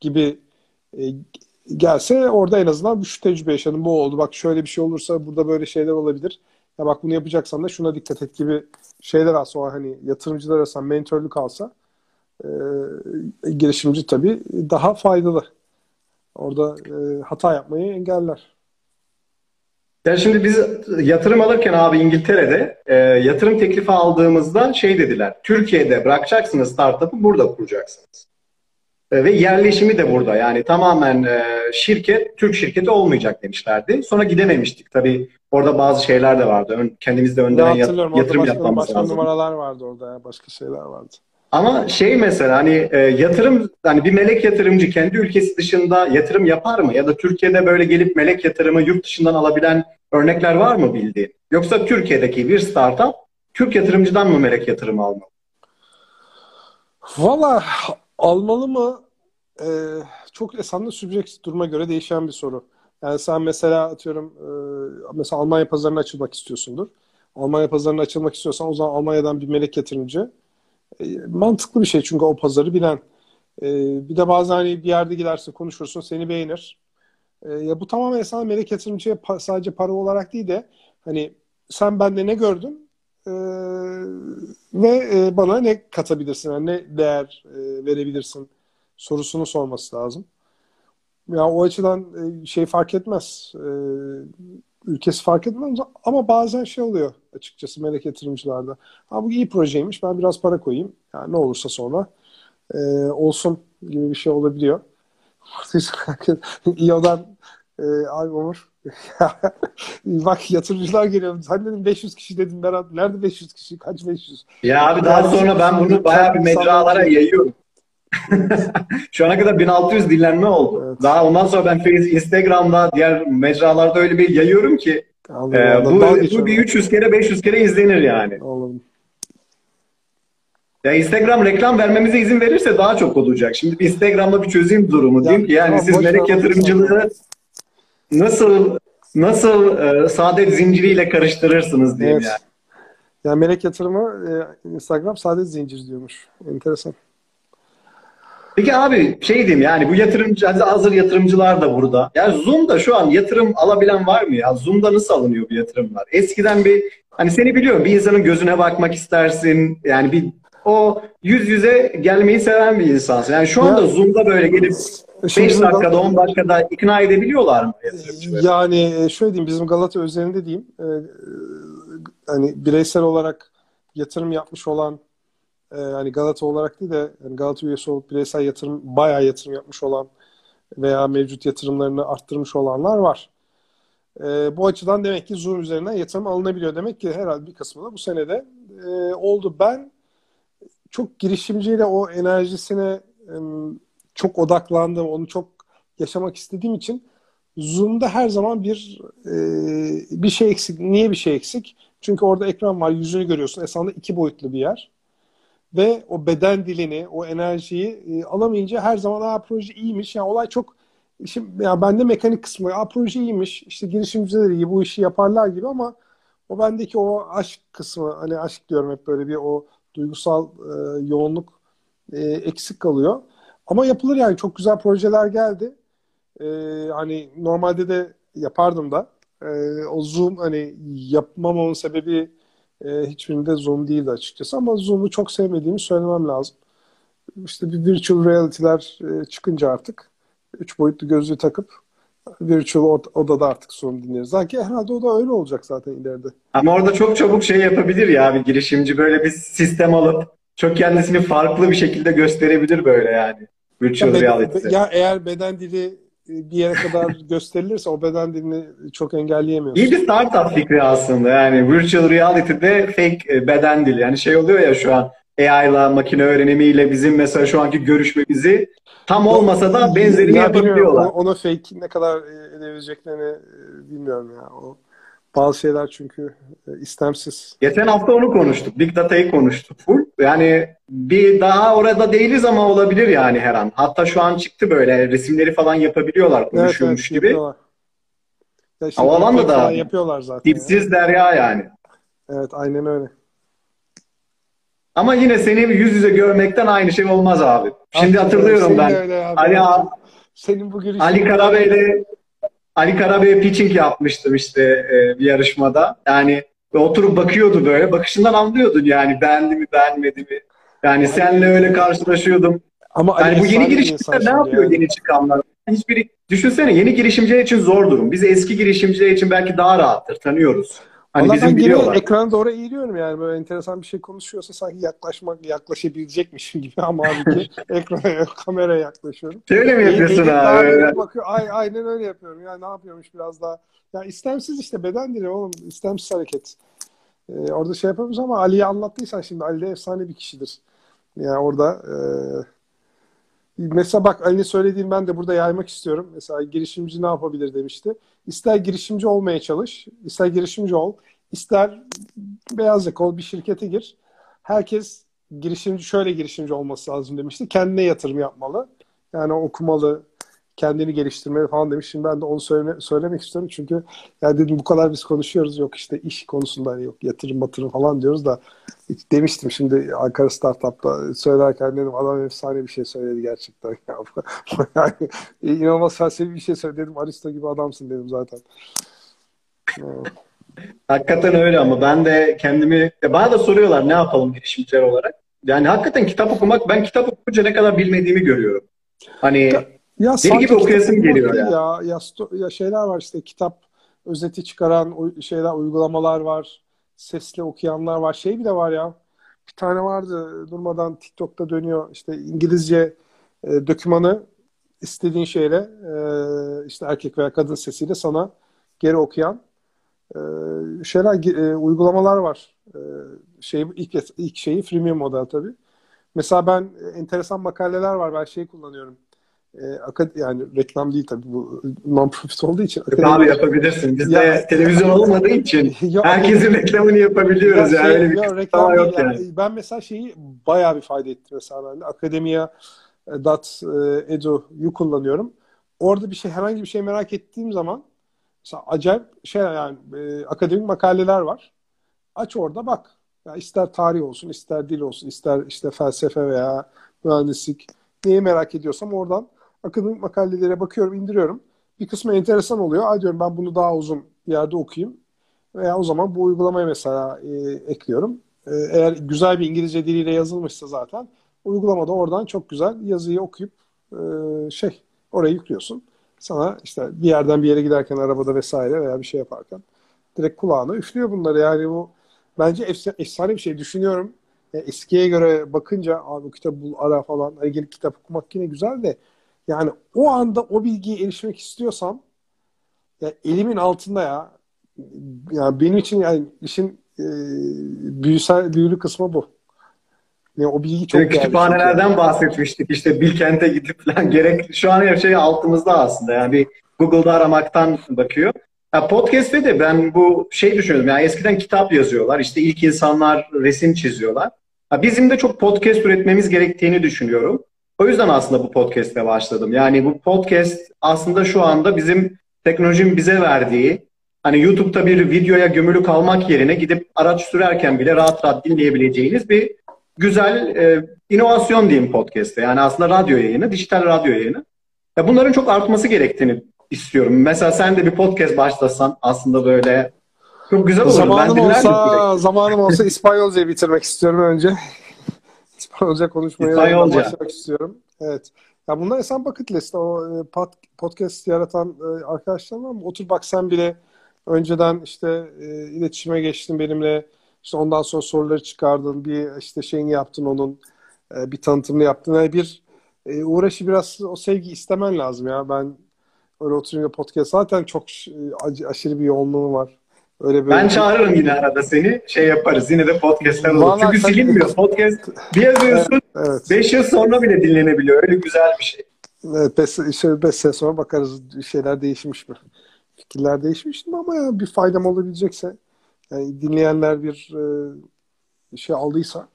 Gibi e, gelse orada en azından şu tecrübe yaşadım. Bu oldu. Bak şöyle bir şey olursa burada böyle şeyler olabilir. Ya bak bunu yapacaksan da şuna dikkat et gibi şeyler alsa o hani yatırımcılar arasında mentörlük alsa e, girişimci tabii daha faydalı. Orada e, hata yapmayı engeller. Yani şimdi biz yatırım alırken abi İngiltere'de e, yatırım teklifi aldığımızda şey dediler. Türkiye'de bırakacaksınız startup'ı burada kuracaksınız. E, ve yerleşimi de burada. Yani tamamen e, şirket Türk şirketi olmayacak demişlerdi. Sonra gidememiştik. Tabii orada bazı şeyler de vardı. Ön, kendimizde önden yat, yatırım başka, yapmamız başka lazım. numaralar vardı orada. Ya, başka şeyler vardı. Ama şey mesela hani e, yatırım hani bir melek yatırımcı kendi ülkesi dışında yatırım yapar mı? Ya da Türkiye'de böyle gelip melek yatırımı yurt dışından alabilen örnekler var mı bildiğin? Yoksa Türkiye'deki bir startup Türk yatırımcıdan mı melek yatırımı almalı? Valla almalı mı? Ee, çok esasında subjektif duruma göre değişen bir soru. Yani sen mesela atıyorum e, mesela Almanya pazarına açılmak istiyorsundur. Almanya pazarına açılmak istiyorsan o zaman Almanya'dan bir melek yatırımcı. E, mantıklı bir şey çünkü o pazarı bilen. E, bir de bazen hani bir yerde gidersin konuşursun seni beğenir. E, ya bu tamamen esasında melek yatırımcıya pa- sadece para olarak değil de hani sen bende ne gördün e, ve e, bana ne katabilirsin yani ne değer e, verebilirsin sorusunu sorması lazım. Ya o açıdan e, şey fark etmez. E, ülkesi fark etmez ama bazen şey oluyor açıkçası melek yatırımcılarda. Ha bu iyi projeymiş ben biraz para koyayım. Yani ne olursa sonra e, olsun gibi bir şey olabiliyor. İO'dan e, abi Umur bak yatırımcılar geliyor. Sen dedim 500 kişi dedim Berat. Nerede 500 kişi? Kaç 500? Ya abi daha sonra ben bunu bayağı bir mecralara yayıyorum. Şu ana kadar 1600 dinlenme oldu. Evet. Daha ondan sonra ben Facebook, Instagram'da, diğer mecralarda öyle bir yayıyorum ki Anladım, e, bu, bu bir 300 kere 500 kere izlenir yani. Anladım. Ya Instagram reklam vermemize izin verirse daha çok olacak. Şimdi bir Instagram'da bir çözeyim durumu. Diyeyim ki yani tamam, siz melek yatırımcılığı nasıl nasıl e, saadet zinciriyle karıştırırsınız diyeyim Evet. yani. Yani melek yatırımı e, Instagram saadet zincir diyormuş. Enteresan. Peki abi şey diyeyim yani bu yatırımcı hazır yatırımcılar da burada. Yani Zoom'da şu an yatırım alabilen var mı ya? Zoom'da nasıl alınıyor bu yatırımlar? Eskiden bir hani seni biliyorum bir insanın gözüne bakmak istersin. Yani bir o yüz yüze gelmeyi seven bir insansın. Yani şu anda Ya- Zoom'da böyle gelip 5 Şimdi bizim dakikada Gal- 10 dakikada ikna edebiliyorlar mı yatırımcıları? Yani e, şöyle diyeyim bizim Galata özelinde diyeyim e, e, hani bireysel olarak yatırım yapmış olan e, hani Galata olarak değil de yani Galata üyesi olup bireysel yatırım bayağı yatırım yapmış olan veya mevcut yatırımlarını arttırmış olanlar var. E, bu açıdan demek ki Zoom üzerinden yatırım alınabiliyor. Demek ki herhalde bir kısmı da bu senede e, oldu. Ben çok girişimciyle o enerjisine çok odaklandım. Onu çok yaşamak istediğim için Zoom'da her zaman bir e, bir şey eksik. Niye bir şey eksik? Çünkü orada ekran var, yüzünü görüyorsun. Esasında iki boyutlu bir yer. Ve o beden dilini, o enerjiyi e, alamayınca her zaman Aa, proje iyiymiş. Yani olay çok Şimdi ya bende mekanik kısmı, Aa, proje iyiymiş, işte girişimciler iyi, bu işi yaparlar gibi ama o bendeki o aşk kısmı, hani aşk diyorum hep böyle bir o duygusal e, yoğunluk e, eksik kalıyor. Ama yapılır yani çok güzel projeler geldi. E, hani normalde de yapardım da. E, o Zoom hani yapmamamın sebebi e, hiçbirinde Zoom değildi açıkçası ama Zoom'u çok sevmediğimi söylemem lazım. İşte bir virtual reality'ler e, çıkınca artık üç boyutlu gözlüğü takıp virtual od- odada artık Zoom dinleriz. Zaten herhalde o da öyle olacak zaten ileride. Ama orada çok çabuk şey yapabilir ya bir girişimci böyle bir sistem alıp çok kendisini farklı bir şekilde gösterebilir böyle yani. Virtual Ya, beden- reality. ya eğer beden dili e, bir yere kadar gösterilirse o beden dilini çok engelleyemiyorsun. İyi bir startup fikri aslında yani virtual reality'de fake e, beden dili. Yani şey oluyor ya şu an AI'la makine öğrenimiyle bizim mesela şu anki görüşmemizi tam olmasa da benzerini Ya yapabiliyorlar. Ona, fake ne kadar e, edebileceklerini bilmiyorum ya. O bazı şeyler çünkü e, istemsiz. Geçen hafta onu konuştuk. Big Data'yı konuştuk full. Yani bir daha orada değiliz ama olabilir yani her an. Hatta şu an çıktı böyle resimleri falan yapabiliyorlar konuşuyormuş gibi. yapıyorlar. Ya işte O alanda deepfake da yapıyorlar zaten. ya. Dipsiz derya yani. Evet aynen öyle. Ama yine seni yüz yüze görmekten aynı şey olmaz abi. Şimdi Hakikaten hatırlıyorum ben. abi. Ali abi, Senin bu Ali Karabey'le Ali Karabey'e pitching yapmıştım işte e, bir yarışmada. Yani oturup bakıyordu böyle. Bakışından anlıyordun yani beğendi mi beğenmedi mi. Yani seninle öyle karşılaşıyordum. ama Ali Yani bu yeni girişimciler ne yapıyor yani. yeni çıkanlar? Hiçbiri düşünsene yeni girişimciler için zor durum. Biz eski girişimciler için belki daha rahattır. Tanıyoruz. Hani Valla bizim ben biliyorlar. ekrana doğru eğiliyorum yani böyle enteresan bir şey konuşuyorsa sanki yaklaşmak yaklaşabilecekmişim gibi ama abi ki ekrana kameraya yaklaşıyorum. Şöyle mi yapıyorsun Eğilip abi? bakıyor. Ay, aynen öyle yapıyorum. Ya ne yapıyormuş biraz daha. Ya istemsiz işte beden dili oğlum. istemsiz hareket. Ee, orada şey yapıyoruz ama Ali'ye anlattıysan şimdi Ali de efsane bir kişidir. Yani orada e, mesela bak Ali'nin söylediğini ben de burada yaymak istiyorum. Mesela girişimci ne yapabilir demişti. İster girişimci olmaya çalış, ister girişimci ol, ister beyaz yakalı bir şirkete gir. Herkes girişimci şöyle girişimci olması lazım demişti. Kendine yatırım yapmalı. Yani okumalı, kendini geliştirmeli falan demiş. Şimdi ben de onu söyle, söylemek istiyorum. Çünkü ya dedim bu kadar biz konuşuyoruz. Yok işte iş konusunda hani yok yatırım batırım falan diyoruz da demiştim şimdi Ankara Startup'ta söylerken dedim adam efsane bir şey söyledi gerçekten. yani inanılmaz felsefi bir şey söyledi. Dedim Aristo gibi adamsın dedim zaten. Hakikaten öyle ama ben de kendimi bana da soruyorlar ne yapalım girişimciler olarak. Yani hakikaten kitap okumak ben kitap okuyunca ne kadar bilmediğimi görüyorum. Hani ya, deli gibi okuyasım geliyor ya. Ya, ya. ya şeyler var işte kitap özeti çıkaran şeyler uygulamalar var. Sesli okuyanlar var. Şey bile var ya. Bir tane vardı durmadan TikTok'ta dönüyor. işte İngilizce e, dokümanı istediğin şeyle e, işte erkek veya kadın sesiyle sana geri okuyan e, şeyler e, uygulamalar var. E, şey ilk ilk şeyi freemium model tabii. Mesela ben enteresan makaleler var. Ben şey kullanıyorum. E, yani reklam değil tabii bu non-profit olduğu için. Abi yapabilirsin. Bizde ya, televizyon olmadığı için ya, herkesin reklamını yapabiliyoruz. Ya, yani. Şey, ya, reklam yok yani. yani. Ben mesela şeyi bayağı bir fayda etti mesela ben de. Akademiya.edu'yu kullanıyorum. Orada bir şey herhangi bir şey merak ettiğim zaman mesela acayip şey yani e, akademik makaleler var. Aç orada bak. Ya ister tarih olsun, ister dil olsun, ister işte felsefe veya mühendislik neyi merak ediyorsam oradan akademik makalelere bakıyorum, indiriyorum. Bir kısmı enteresan oluyor. Ay diyorum ben bunu daha uzun yerde okuyayım. Veya o zaman bu uygulamayı mesela e, ekliyorum. E, eğer güzel bir İngilizce diliyle yazılmışsa zaten uygulamada oradan çok güzel yazıyı okuyup e, şey oraya yüklüyorsun. Sana işte bir yerden bir yere giderken arabada vesaire veya bir şey yaparken direkt kulağına üflüyor bunları. Yani bu bence efsane bir şey. Düşünüyorum yani eskiye göre bakınca abi bu kitabı bul ara falan hani gelip kitap okumak yine güzel de yani o anda o bilgiye erişmek istiyorsam ya elimin altında ya yani benim için yani işin e, büyüsel büyülü kısmı bu. Yani o bilgi çok değerli. Kütüphanelerden yani. bahsetmiştik işte Bilkent'e gidip falan gerek şu an her şey altımızda aslında yani bir Google'da aramaktan bakıyor. Ya podcast'te de ben bu şey düşünüyorum. Yani eskiden kitap yazıyorlar. İşte ilk insanlar resim çiziyorlar. Ya bizim de çok podcast üretmemiz gerektiğini düşünüyorum. O yüzden aslında bu podcast'e başladım. Yani bu podcast aslında şu anda bizim teknolojinin bize verdiği hani YouTube'da bir videoya gömülü kalmak yerine gidip araç sürerken bile rahat rahat dinleyebileceğiniz bir güzel e, inovasyon diyeyim podcast'te. Yani aslında radyo yayını, dijital radyo yayını. Ya bunların çok artması gerektiğini istiyorum. Mesela sen de bir podcast başlasan aslında böyle çok güzel olur. Zamanım ben olsa, zamanım olsa İspanyolcayı bitirmek istiyorum önce. İspanyolca konuşmaya başlamak istiyorum. Evet. Ya bunlar Esen Bucket List. O e, pod, podcast yaratan e, arkadaşlar var mı? Otur bak sen bile önceden işte e, iletişime geçtin benimle. İşte ondan sonra soruları çıkardın. Bir işte şeyini yaptın onun. Bir tanıtımını yaptın. Yani bir uğraşı biraz o sevgi istemen lazım ya. Ben öyle oturunca podcast zaten çok aşırı bir yoğunluğu var. Öyle böyle ben çağırırım yine arada seni. Şey yaparız. Yine de podcastler olur. Çünkü silinmiyor. Podcast bir yazıyorsun 5 evet, evet. yıl sonra bile dinlenebiliyor. Öyle güzel bir şey. Evet 5 işte beş sene sonra bakarız şeyler değişmiş mi? Fikirler değişmiş mi ama ya bir faydam olabilecekse yani dinleyenler bir e, şey aldıysa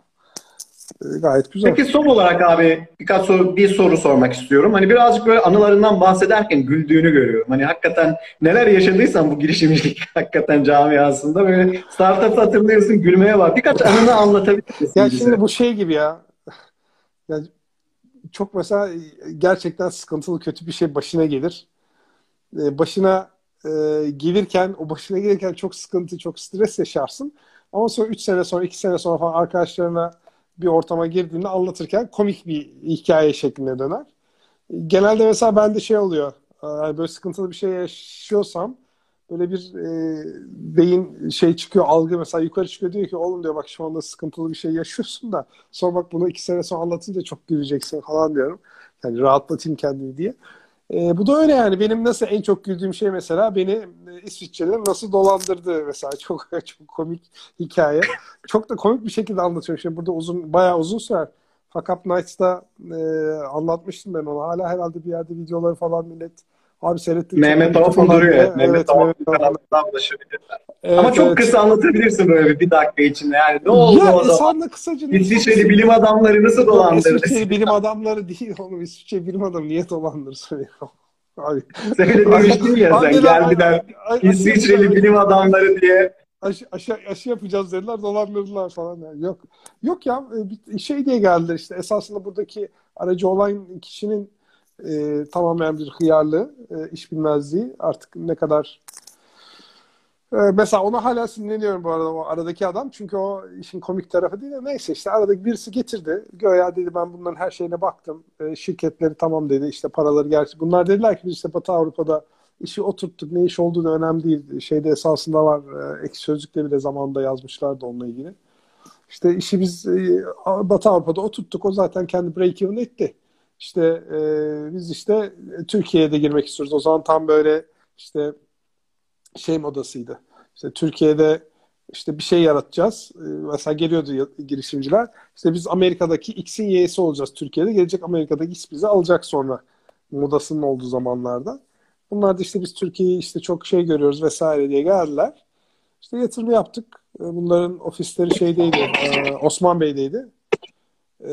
gayet güzel. Peki son olarak abi birkaç soru, bir soru sormak istiyorum. Hani birazcık böyle anılarından bahsederken güldüğünü görüyorum. Hani hakikaten neler yaşadıysan bu girişimcilik hakikaten camiasında böyle startup hatırlıyorsun gülmeye var. Birkaç anını anlatabilir misin Ya bize? şimdi bu şey gibi ya. ya. Çok mesela gerçekten sıkıntılı kötü bir şey başına gelir. Ee, başına e, gelirken, o başına gelirken çok sıkıntı, çok stres yaşarsın. Ama sonra 3 sene sonra, 2 sene sonra falan arkadaşlarına bir ortama girdiğinde anlatırken komik bir hikaye şeklinde döner. Genelde mesela bende şey oluyor. Yani böyle sıkıntılı bir şey yaşıyorsam böyle bir e, beyin şey çıkıyor algı mesela yukarı çıkıyor diyor ki oğlum diyor bak şu anda sıkıntılı bir şey yaşıyorsun da sonra bak bunu iki sene sonra anlatınca çok güleceksin falan diyorum. Yani rahatlatayım kendimi diye. E, bu da öyle yani. Benim nasıl en çok güldüğüm şey mesela beni e, İsviçreliler nasıl dolandırdı mesela. Çok çok komik hikaye. Çok da komik bir şekilde anlatıyorum. Şimdi burada uzun bayağı uzun sürer. Fuck Up Nights'ta e, anlatmıştım ben onu. Hala herhalde bir yerde videoları falan millet Abi seyrettim. Mehmet falan duruyor. ya. Evet, Mehmet Avuf'un. kanalından ulaşabilirler. Evet, Ama çok evet. kısa anlatabilirsin böyle bir, bir dakika içinde. Yani ne oldu Ya o zaman? Esen'le kısaca İsviçreli bilim adamları nasıl Yok, dolandırdı? İsviçre bilim adamları değil oğlum. İsviçre bilim adamı niye dolandırsın ya? Abi. Öyle demiştin ya sen ay- ay- İsviçreli bilim adamları diye. aşı, aşı, aşı yapacağız dediler dolandırdılar falan. Yani yok yok ya bir şey diye geldiler işte esasında buradaki aracı olan kişinin e, tamamen bir hıyarlığı, e, iş bilmezliği. Artık ne kadar e, mesela ona hala sinirleniyorum bu arada o aradaki adam. Çünkü o işin komik tarafı değil de neyse işte aradaki birisi getirdi. Göya dedi ben bunların her şeyine baktım. E, şirketleri tamam dedi. İşte paraları gerçi bunlar dediler ki biz işte Batı Avrupa'da işi oturttuk. Ne iş olduğu da önemli değil. Şeyde esasında var. E, ek sözlükte bile zamanında yazmışlardı onunla ilgili. İşte işi biz e, Batı Avrupa'da oturttuk. O zaten kendi break-even etti işte e, biz işte Türkiye'ye de girmek istiyoruz o zaman tam böyle işte şey modasıydı. İşte Türkiye'de işte bir şey yaratacağız. Ee, Mesela geliyordu girişimciler. İşte biz Amerika'daki X'in Y'si olacağız Türkiye'de. Gelecek Amerika'daki X bizi alacak sonra modasının olduğu zamanlarda. Bunlar da işte biz Türkiye'yi işte çok şey görüyoruz vesaire diye geldiler. İşte yatırım yaptık. Ee, Bunların ofisleri şeydeydi. e, Osman Bey'deydi. Ee,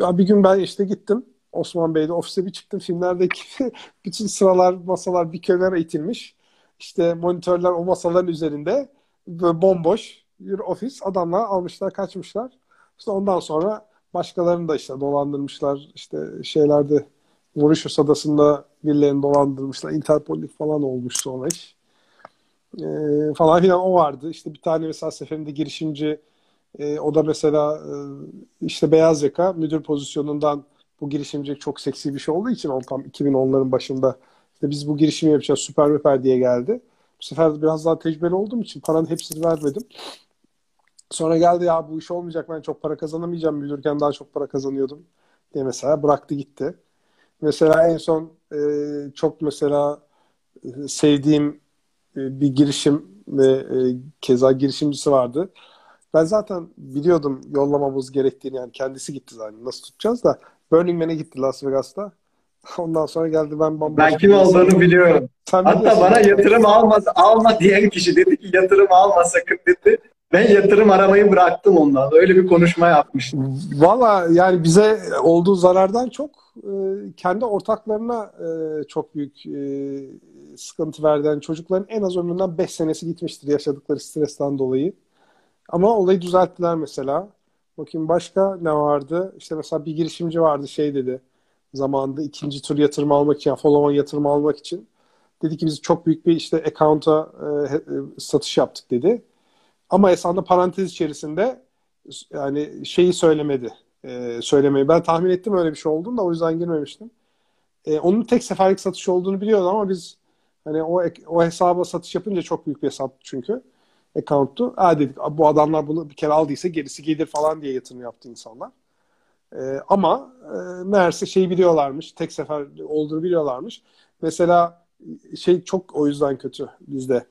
ya bir gün ben işte gittim. Osman Bey'de ofise bir çıktım. Filmlerdeki bütün sıralar, masalar bir kenara itilmiş. İşte monitörler o masaların üzerinde böyle bomboş bir ofis. Adamlar almışlar, kaçmışlar. İşte ondan sonra başkalarını da işte dolandırmışlar. İşte şeylerde Mauritius adasında birilerini dolandırmışlar. Interpolik falan olmuş sonra iş. Ee, falan filan o vardı. İşte bir tane mesela seferinde girişimci e, o da mesela e, işte beyaz yaka müdür pozisyonundan bu girişimcilik çok seksi bir şey olduğu için o tam 2010'ların başında işte biz bu girişimi yapacağız süper müper diye geldi. Bu sefer biraz daha tecrübeli olduğum için paranın hepsini vermedim. Sonra geldi ya bu iş olmayacak ben çok para kazanamayacağım müdürken daha çok para kazanıyordum diye mesela bıraktı gitti. Mesela en son e, çok mesela e, sevdiğim e, bir girişim ve e, keza girişimcisi vardı. Ben zaten biliyordum yollamamız gerektiğini yani kendisi gitti zaten nasıl tutacağız da Burning Man'e gitti Las Vegas'ta. Ondan sonra geldi ben bambaşka Ben kim olduğunu biliyorum. Sen Hatta bana yatırım alma, alma diyen kişi dedi ki yatırım alma sakın dedi. Ben yatırım aramayı bıraktım ondan. Öyle bir konuşma yapmıştım. Valla yani bize olduğu zarardan çok e, kendi ortaklarına e, çok büyük e, sıkıntı verdi. Yani çocukların en az ömründen 5 senesi gitmiştir yaşadıkları stresten dolayı. Ama olayı düzelttiler mesela. Bakayım başka ne vardı? İşte mesela bir girişimci vardı şey dedi. Zamanında ikinci tur yatırım almak için, yani follow-on yatırım almak için. Dedi ki biz çok büyük bir işte account'a e, e, satış yaptık dedi. Ama esasında parantez içerisinde yani şeyi söylemedi. E, söylemeyi. Ben tahmin ettim öyle bir şey olduğunu da o yüzden girmemiştim. E, onun tek seferlik satış olduğunu biliyordum ama biz hani o o hesaba satış yapınca çok büyük bir hesap çünkü account'tu. Ha dedik bu adamlar bunu bir kere aldıysa gerisi gelir falan diye yatırım yaptı insanlar. E, ama e, meğerse şeyi biliyorlarmış. Tek sefer olduğunu biliyorlarmış. Mesela şey çok o yüzden kötü bizde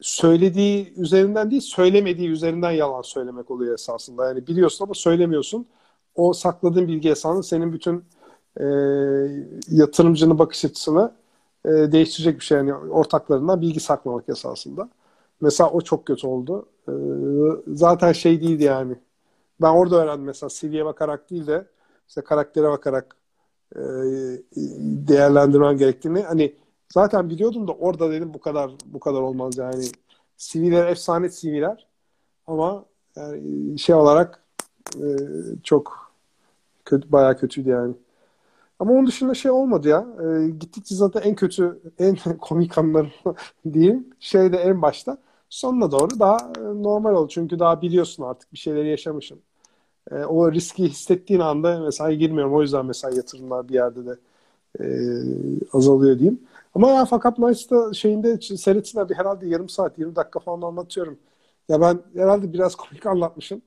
söylediği üzerinden değil, söylemediği üzerinden yalan söylemek oluyor esasında. Yani biliyorsun ama söylemiyorsun. O sakladığın bilgi esasında senin bütün e, yatırımcının bakış açısını e, değiştirecek bir şey. Yani ortaklarından bilgi saklamak esasında. Mesela o çok kötü oldu. E, zaten şey değildi yani. Ben orada öğrendim mesela CV'ye bakarak değil de işte karaktere bakarak e, değerlendirmen gerektiğini. Hani zaten biliyordum da orada dedim bu kadar bu kadar olmaz yani. CV'ler efsane CV'ler ama yani şey olarak e, çok kötü bayağı kötüydü yani. Ama onun dışında şey olmadı ya. E, gittikçe zaten en kötü, en komik anlarım diyeyim. Şeyde en başta. Sonuna doğru daha e, normal oldu. Çünkü daha biliyorsun artık bir şeyleri yaşamışsın. E, o riski hissettiğin anda mesela girmiyorum. O yüzden mesela yatırımlar bir yerde de e, azalıyor diyeyim. Ama ya fakat Nice'da şeyinde seyretsinler bir herhalde yarım saat, 20 dakika falan anlatıyorum. Ya ben herhalde biraz komik anlatmışım.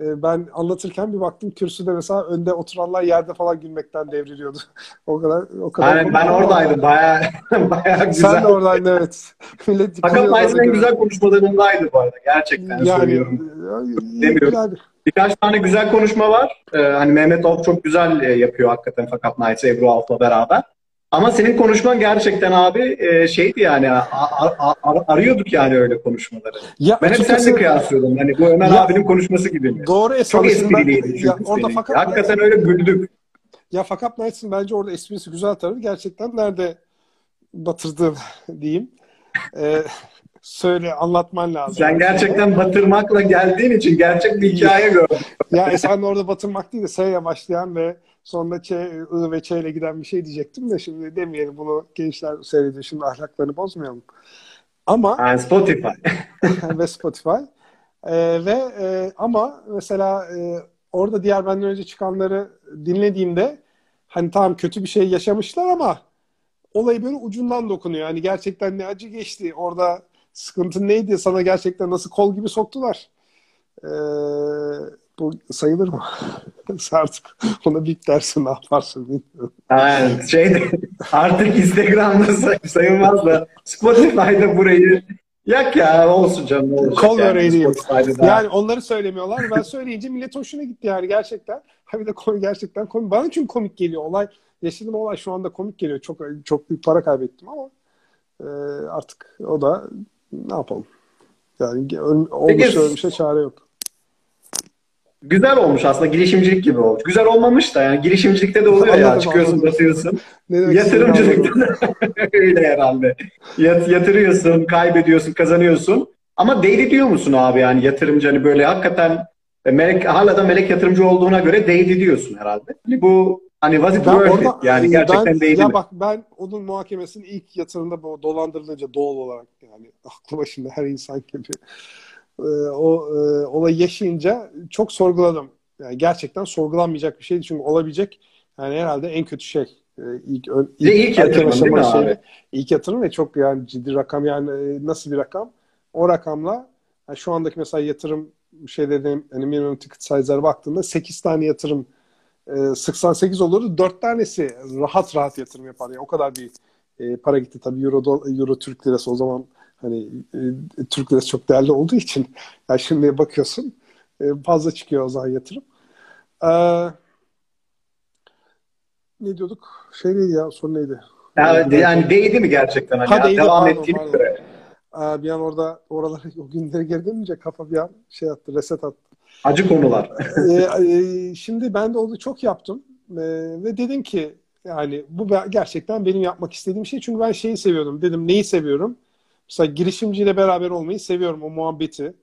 Ee, ben anlatırken bir baktım kürsüde mesela önde oturanlar yerde falan gülmekten devriliyordu. o kadar o kadar. Yani ben oradaydım. Bayağı, bayağı güzel. Sen de oradaydın evet. Millet Fakat Nice'ın en güzel konuşmalarındaydı bu arada. Gerçekten yani söylüyorum. iyi, Demiyorum. güzel. Birkaç tane güzel konuşma var. Ee, hani Mehmet Avuk çok güzel e, yapıyor hakikaten fakat Nice Ebru Avuk'la beraber. Ama senin konuşman gerçekten abi e, şeydi yani a- a- a- arıyorduk yani öyle konuşmaları. Ya Ben hep seninle kıyaslıyordum. Hani bu Ömer Ya- abinin konuşması gibi. Doğru Çok esprisi ben- espriliydi çünkü ya orada senin. fakat Hakikaten öyle güldük. ya fakat Knights'ın bence orada esprisi güzel tarafı gerçekten nerede batırdı diyeyim. Ee, söyle anlatman lazım. Sen gerçekten batırmakla geldiğin için gerçek bir hikaye gördün. Ya Esen orada batırmak değil de S'ye başlayan ve sonunda Ç, I ve Ç ile giden bir şey diyecektim de şimdi demeyelim bunu gençler seyrediyor. Şimdi ahlaklarını bozmayalım. Ama Yani Spotify. ve Spotify. Ee, ve e, ama mesela e, orada diğer benden önce çıkanları dinlediğimde hani tamam kötü bir şey yaşamışlar ama olayı böyle ucundan dokunuyor. Hani gerçekten ne acı geçti. Orada sıkıntı neydi? Sana gerçekten nasıl kol gibi soktular. Ee, bu sayılır mı? Artık ona bip dersin ne yaparsın bilmiyorum. Yani şeyde artık Instagram'da say- sayılmaz da Spotify'da burayı yak ya olsun canım olacak Kol yani, böreği. Yani onları söylemiyorlar. Ben söyleyince millet hoşuna gitti yani gerçekten. Ha bir de komik, gerçekten komik. Bana çünkü komik geliyor olay. Yaşadığım olay şu anda komik geliyor. Çok çok büyük para kaybettim ama e, artık o da ne yapalım. Yani öl- olmuş ölmüşe çare yok. Güzel olmuş aslında girişimcilik gibi olmuş. Güzel olmamış da yani girişimcilikte de oluyor ya Anladım, çıkıyorsun anladım. basıyorsun. Yatırımcılıkta da öyle herhalde. Yat, yatırıyorsun, kaybediyorsun, kazanıyorsun. Ama değdi diyor musun abi yani yatırımcı hani böyle hakikaten e, melek, hala da melek yatırımcı olduğuna göre değdi diyorsun herhalde. Hani bu hani was it worth it? Yani gerçekten ben, değdi ya mi? bak ben onun muhakemesinin ilk yatırımda dolandırılınca doğal olarak yani aklı başında her insan gibi e, o e, olayı yaşayınca çok sorguladım. Yani gerçekten sorgulanmayacak bir şeydi çünkü olabilecek yani herhalde en kötü şey. E, ilk, ön, ilk erken yatırım, değil mi aşama abi? İlk yatırım ve çok yani ciddi rakam yani e, nasıl bir rakam? O rakamla yani şu andaki mesela yatırım şeylerin hani minimum ticket size'lara baktığında 8 tane yatırım e, 88 olurdu. 4 tanesi rahat rahat yatırım yapar. Yani o kadar bir e, para gitti. Tabii Euro, Euro Türk Lirası o zaman hani e, Türk Lirası çok değerli olduğu için yani şimdi bakıyorsun e, fazla çıkıyor o zaman yatırım. Ee, ne diyorduk? Şey neydi ya? Soru neydi? Yani, yani değdi mi gerçekten? Hani Ha, ya, değdi, devam pardon, ettiğine pardon. göre. Aa, bir an orada oralara o günleri geri dönünce kafa bir an şey attı, reset attı. Acı konular. Ee, e, şimdi ben de onu çok yaptım Ee, ve dedim ki yani bu gerçekten benim yapmak istediğim şey çünkü ben şeyi seviyordum dedim neyi seviyorum mesela girişimciyle beraber olmayı seviyorum o muhabbeti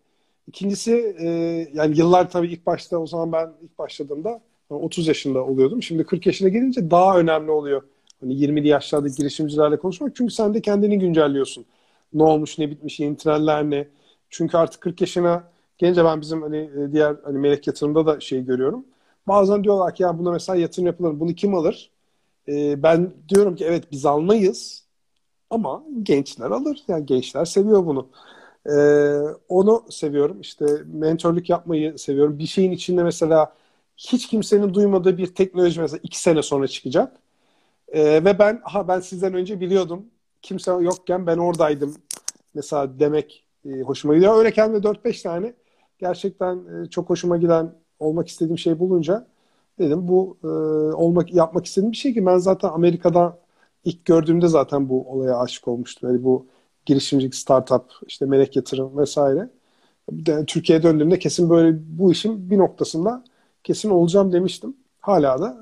İkincisi e, yani yıllar tabii ilk başta o zaman ben ilk başladığımda 30 yaşında oluyordum şimdi 40 yaşına gelince daha önemli oluyor hani 20'li yaşlardaki girişimcilerle konuşmak çünkü sen de kendini güncelliyorsun ne olmuş ne bitmiş yeni trendler ne çünkü artık 40 yaşına gelince ben bizim hani e, diğer hani melek yatırımda da şey görüyorum. Bazen diyorlar ki ya buna mesela yatırım yapılır. Bunu kim alır? E, ben diyorum ki evet biz almayız ama gençler alır. Yani gençler seviyor bunu. E, onu seviyorum. İşte mentorluk yapmayı seviyorum. Bir şeyin içinde mesela hiç kimsenin duymadığı bir teknoloji mesela iki sene sonra çıkacak. E, ve ben ha ben sizden önce biliyordum. Kimse yokken ben oradaydım. Mesela demek e, hoşuma gidiyor. Öyle kendime 4-5 tane gerçekten e, çok hoşuma giden olmak istediğim şey bulunca dedim bu e, olmak yapmak istediğim bir şey ki ben zaten Amerika'da ilk gördüğümde zaten bu olaya aşık olmuştum. Yani bu girişimcilik, startup, işte melek yatırım vesaire. De Türkiye'ye döndüğümde kesin böyle bu işin bir noktasında kesin olacağım demiştim. Hala da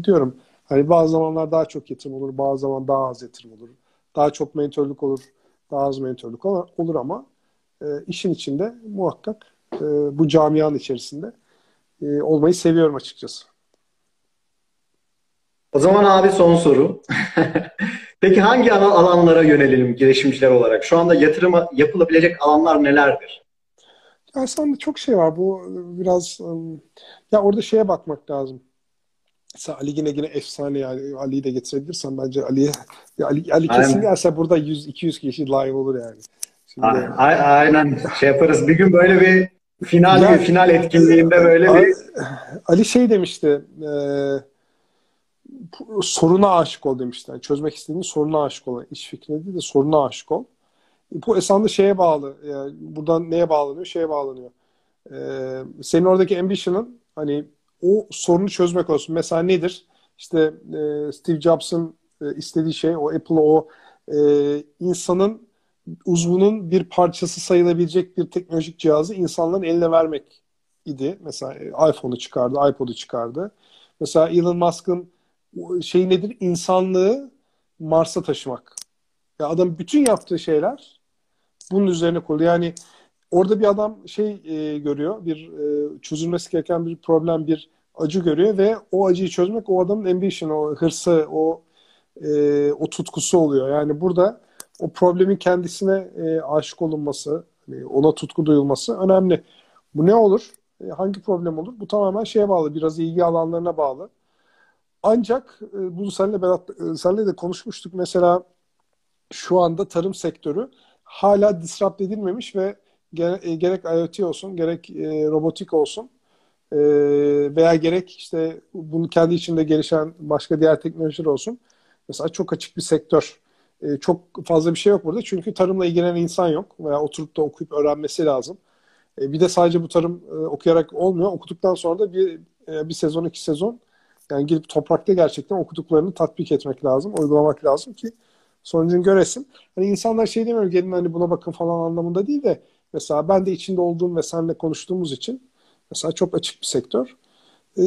e, diyorum. Hani bazı zamanlar daha çok yatırım olur, bazı zaman daha az yatırım olur. Daha çok mentörlük olur, daha az mentörlük olur olur ama e, işin içinde muhakkak e, bu camianın içerisinde e, olmayı seviyorum açıkçası. O zaman abi son soru. Peki hangi alanlara yönelelim girişimciler olarak? Şu anda yatırıma yapılabilecek alanlar nelerdir? Ya aslında çok şey var. Bu biraz ım, ya orada şeye bakmak lazım. Mesela Ali yine yine efsane yani. Ali'yi de getirebilirsen bence Ali'ye Ali, Ali kesin gelse burada 100-200 kişi live olur yani. Şimdi, A- a- Aynen şey yaparız. Bir gün böyle bir final Ya- bir final etkinliğinde böyle bir Ali şey demişti e, soruna aşık ol. Yani çözmek istediğin soruna aşık ol. İş fikrine değil de soruna aşık ol. Bu esasında şeye bağlı. Yani buradan neye bağlanıyor? Şeye bağlanıyor. E, senin oradaki ambition'ın hani o sorunu çözmek olsun. Mesela nedir? İşte e, Steve Jobs'ın e, e, istediği şey o Apple o e, insanın uzvunun bir parçası sayılabilecek bir teknolojik cihazı insanların eline vermek idi. Mesela e, iPhone'u çıkardı, iPod'u çıkardı. Mesela Elon Musk'ın şey nedir? İnsanlığı Mars'a taşımak. Ya adam bütün yaptığı şeyler bunun üzerine kurulu. Yani orada bir adam şey e, görüyor, bir e, çözülmesi gereken bir problem, bir acı görüyor ve o acıyı çözmek o adamın ambition, o hırsı, o e, o tutkusu oluyor. Yani burada o problemin kendisine e, aşık olunması, hani ona tutku duyulması önemli. Bu ne olur? E, hangi problem olur? Bu tamamen şeye bağlı, biraz ilgi alanlarına bağlı. Ancak e, bunu seninle Berat, e, de konuşmuştuk. Mesela şu anda tarım sektörü hala disrupt edilmemiş ve e, gerek IoT olsun, gerek e, robotik olsun e, veya gerek işte bunu kendi içinde gelişen başka diğer teknolojiler olsun. Mesela çok açık bir sektör. Çok fazla bir şey yok burada. Çünkü tarımla ilgilenen insan yok veya oturup da okuyup öğrenmesi lazım. Bir de sadece bu tarım okuyarak olmuyor. Okuduktan sonra da bir bir sezon, iki sezon yani gidip toprakta gerçekten okuduklarını tatbik etmek lazım, uygulamak lazım ki sonucunu göresin. Hani insanlar şey demiyor gelin hani buna bakın falan anlamında değil de mesela ben de içinde olduğum ve seninle konuştuğumuz için mesela çok açık bir sektör. Ee,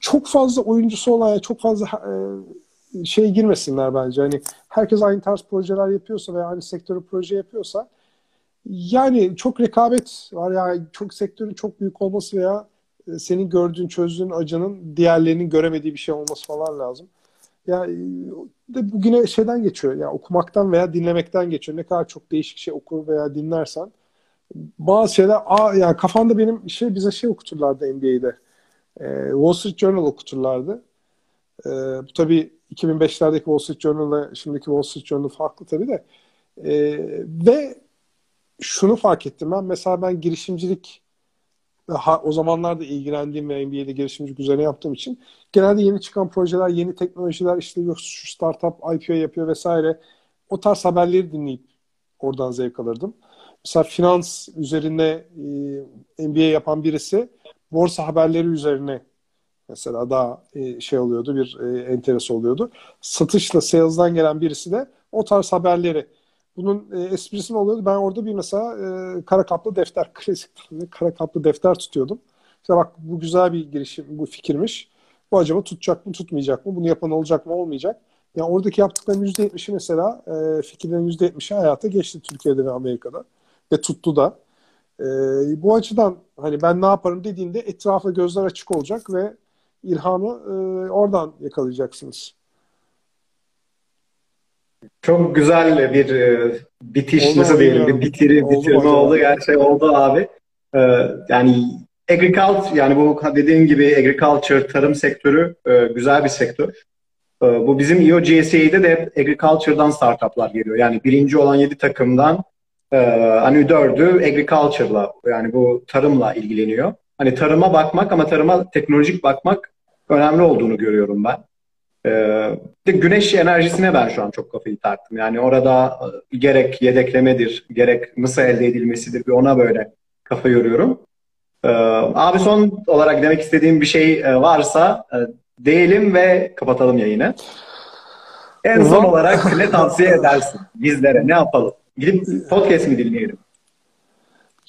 çok fazla oyuncusu olan çok fazla e, şey girmesinler bence. Hani herkes aynı tarz projeler yapıyorsa veya aynı sektörü proje yapıyorsa yani çok rekabet var ya yani çok sektörün çok büyük olması veya senin gördüğün çözdüğün acının diğerlerinin göremediği bir şey olması falan lazım. Ya e, de bugüne şeyden geçiyor. Ya okumaktan veya dinlemekten geçiyor. Ne kadar çok değişik şey okur veya dinlersen bazı şeyler a yani kafanda benim şey bize şey okuturlardı NBA'de. E, Wall Street Journal okuturlardı. E, bu tabii 2005'lerdeki Wall Street Journal'la şimdiki Wall Street Journal farklı tabii de. E, ve şunu fark ettim ben. Mesela ben girişimcilik ha, o zamanlarda ilgilendiğim ve NBA'de girişimcilik üzerine yaptığım için genelde yeni çıkan projeler, yeni teknolojiler işte yok şu startup IPO yapıyor vesaire. O tarz haberleri dinleyip oradan zevk alırdım. Mesela finans üzerine e, MBA yapan birisi borsa haberleri üzerine mesela daha e, şey oluyordu, bir e, enteres oluyordu. Satışla, sales'dan gelen birisi de o tarz haberleri bunun e, esprisi ne oluyordu? Ben orada bir mesela e, kara kaplı defter, klasik kara kaplı defter tutuyordum. İşte bak bu güzel bir girişim, bu fikirmiş. Bu acaba tutacak mı, tutmayacak mı? Bunu yapan olacak mı, olmayacak? Yani oradaki yaptıkların %70'i mesela e, fikirlerin %70'i hayata geçti Türkiye'de ve Amerika'da. Ve tuttu da. E, bu açıdan hani ben ne yaparım dediğinde etrafa gözler açık olacak ve ilhamı e, oradan yakalayacaksınız. Çok güzel bir e, bitiş oldu nasıl diyelim bir bitiri oldu bitirme hocam. oldu gerçek oldu abi. Ee, yani agriculture yani bu dediğim gibi agriculture tarım sektörü e, güzel bir sektör. E, bu bizim IO GSA'de de hep agriculture'dan startuplar geliyor. Yani birinci olan yedi takımdan e, hani dördü agriculture'la yani bu tarımla ilgileniyor. Hani tarıma bakmak ama tarıma teknolojik bakmak önemli olduğunu görüyorum ben. Ee, de güneş enerjisine ben şu an çok kafayı taktım. Yani orada e, gerek yedeklemedir, gerek nasıl elde edilmesidir bir ona böyle kafa yoruyorum. Ee, abi son olarak demek istediğim bir şey e, varsa e, diyelim ve kapatalım yayını. En son olarak ne tavsiye edersin bizlere? Ne yapalım? Gidip podcast mi dinleyelim?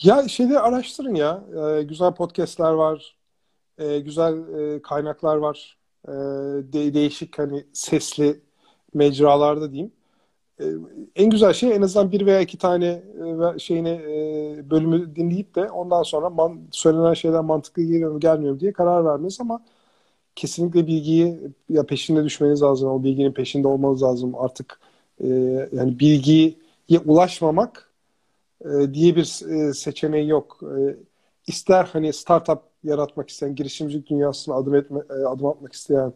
Ya şeyde araştırın ya. Ee, güzel podcastler var. Ee, güzel e, kaynaklar var. Ee, de, değişik hani sesli mecralarda diyeyim. Ee, en güzel şey en azından bir veya iki tane e, şeyini e, bölümü dinleyip de ondan sonra man, söylenen şeyler mantıklı geliyor mu gelmiyor mu diye karar vermeniz ama kesinlikle bilgiyi ya peşinde düşmeniz lazım. O bilginin peşinde olmanız lazım. Artık e, yani bilgiye ulaşmamak e, diye bir e, seçeneği yok. E, ister hani startup yaratmak isteyen, girişimcilik dünyasına adım, etme, e, adım atmak isteyen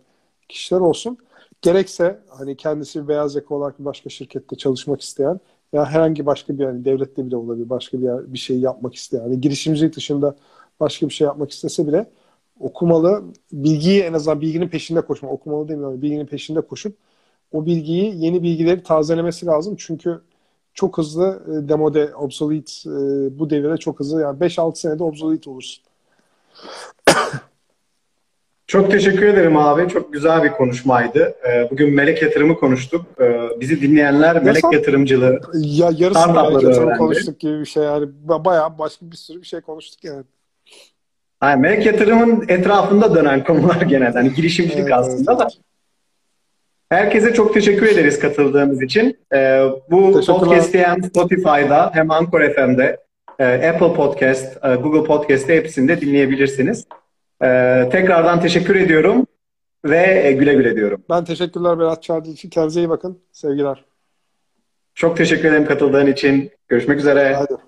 kişiler olsun. Gerekse hani kendisi beyaz yaka olarak bir başka şirkette çalışmak isteyen ya herhangi başka bir yani devlette bile olabilir başka bir yer, bir şey yapmak isteyen hani girişimcilik dışında başka bir şey yapmak istese bile okumalı. Bilgiyi en azından bilginin peşinde koşma. Okumalı demiyorum. Bilginin peşinde koşup o bilgiyi, yeni bilgileri tazelemesi lazım. Çünkü çok hızlı e, demode, obsolete e, bu devire çok hızlı yani 5-6 senede obsolete olursun. Çok teşekkür ederim abi. Çok güzel bir konuşmaydı. Ee, Bugün melek yatırımı konuştuk. Ee, Bizi dinleyenler melek yatırımcılığı Ya yarısını Startupları belki yatırım öğrendi. konuştuk gibi bir şey yani. Ba- Bayağı başka bir sürü bir şey konuştuk yani. Yani melek yatırımın etrafında dönen konular genelde. Hani girişimcilik Evet, aslında evet. da. Herkese çok teşekkür ederiz katıldığınız için. Ee, bu podcast'i hem Spotify'da hem Anchor FM'de, Apple Podcast, e, Google Podcast'te hepsinde dinleyebilirsiniz. Ee, tekrardan teşekkür ediyorum ve e, güle güle diyorum. Ben teşekkürler Berat çağırdığın için. Kendinize iyi bakın. Sevgiler. Çok teşekkür ederim katıldığın için. Görüşmek üzere. Haydi.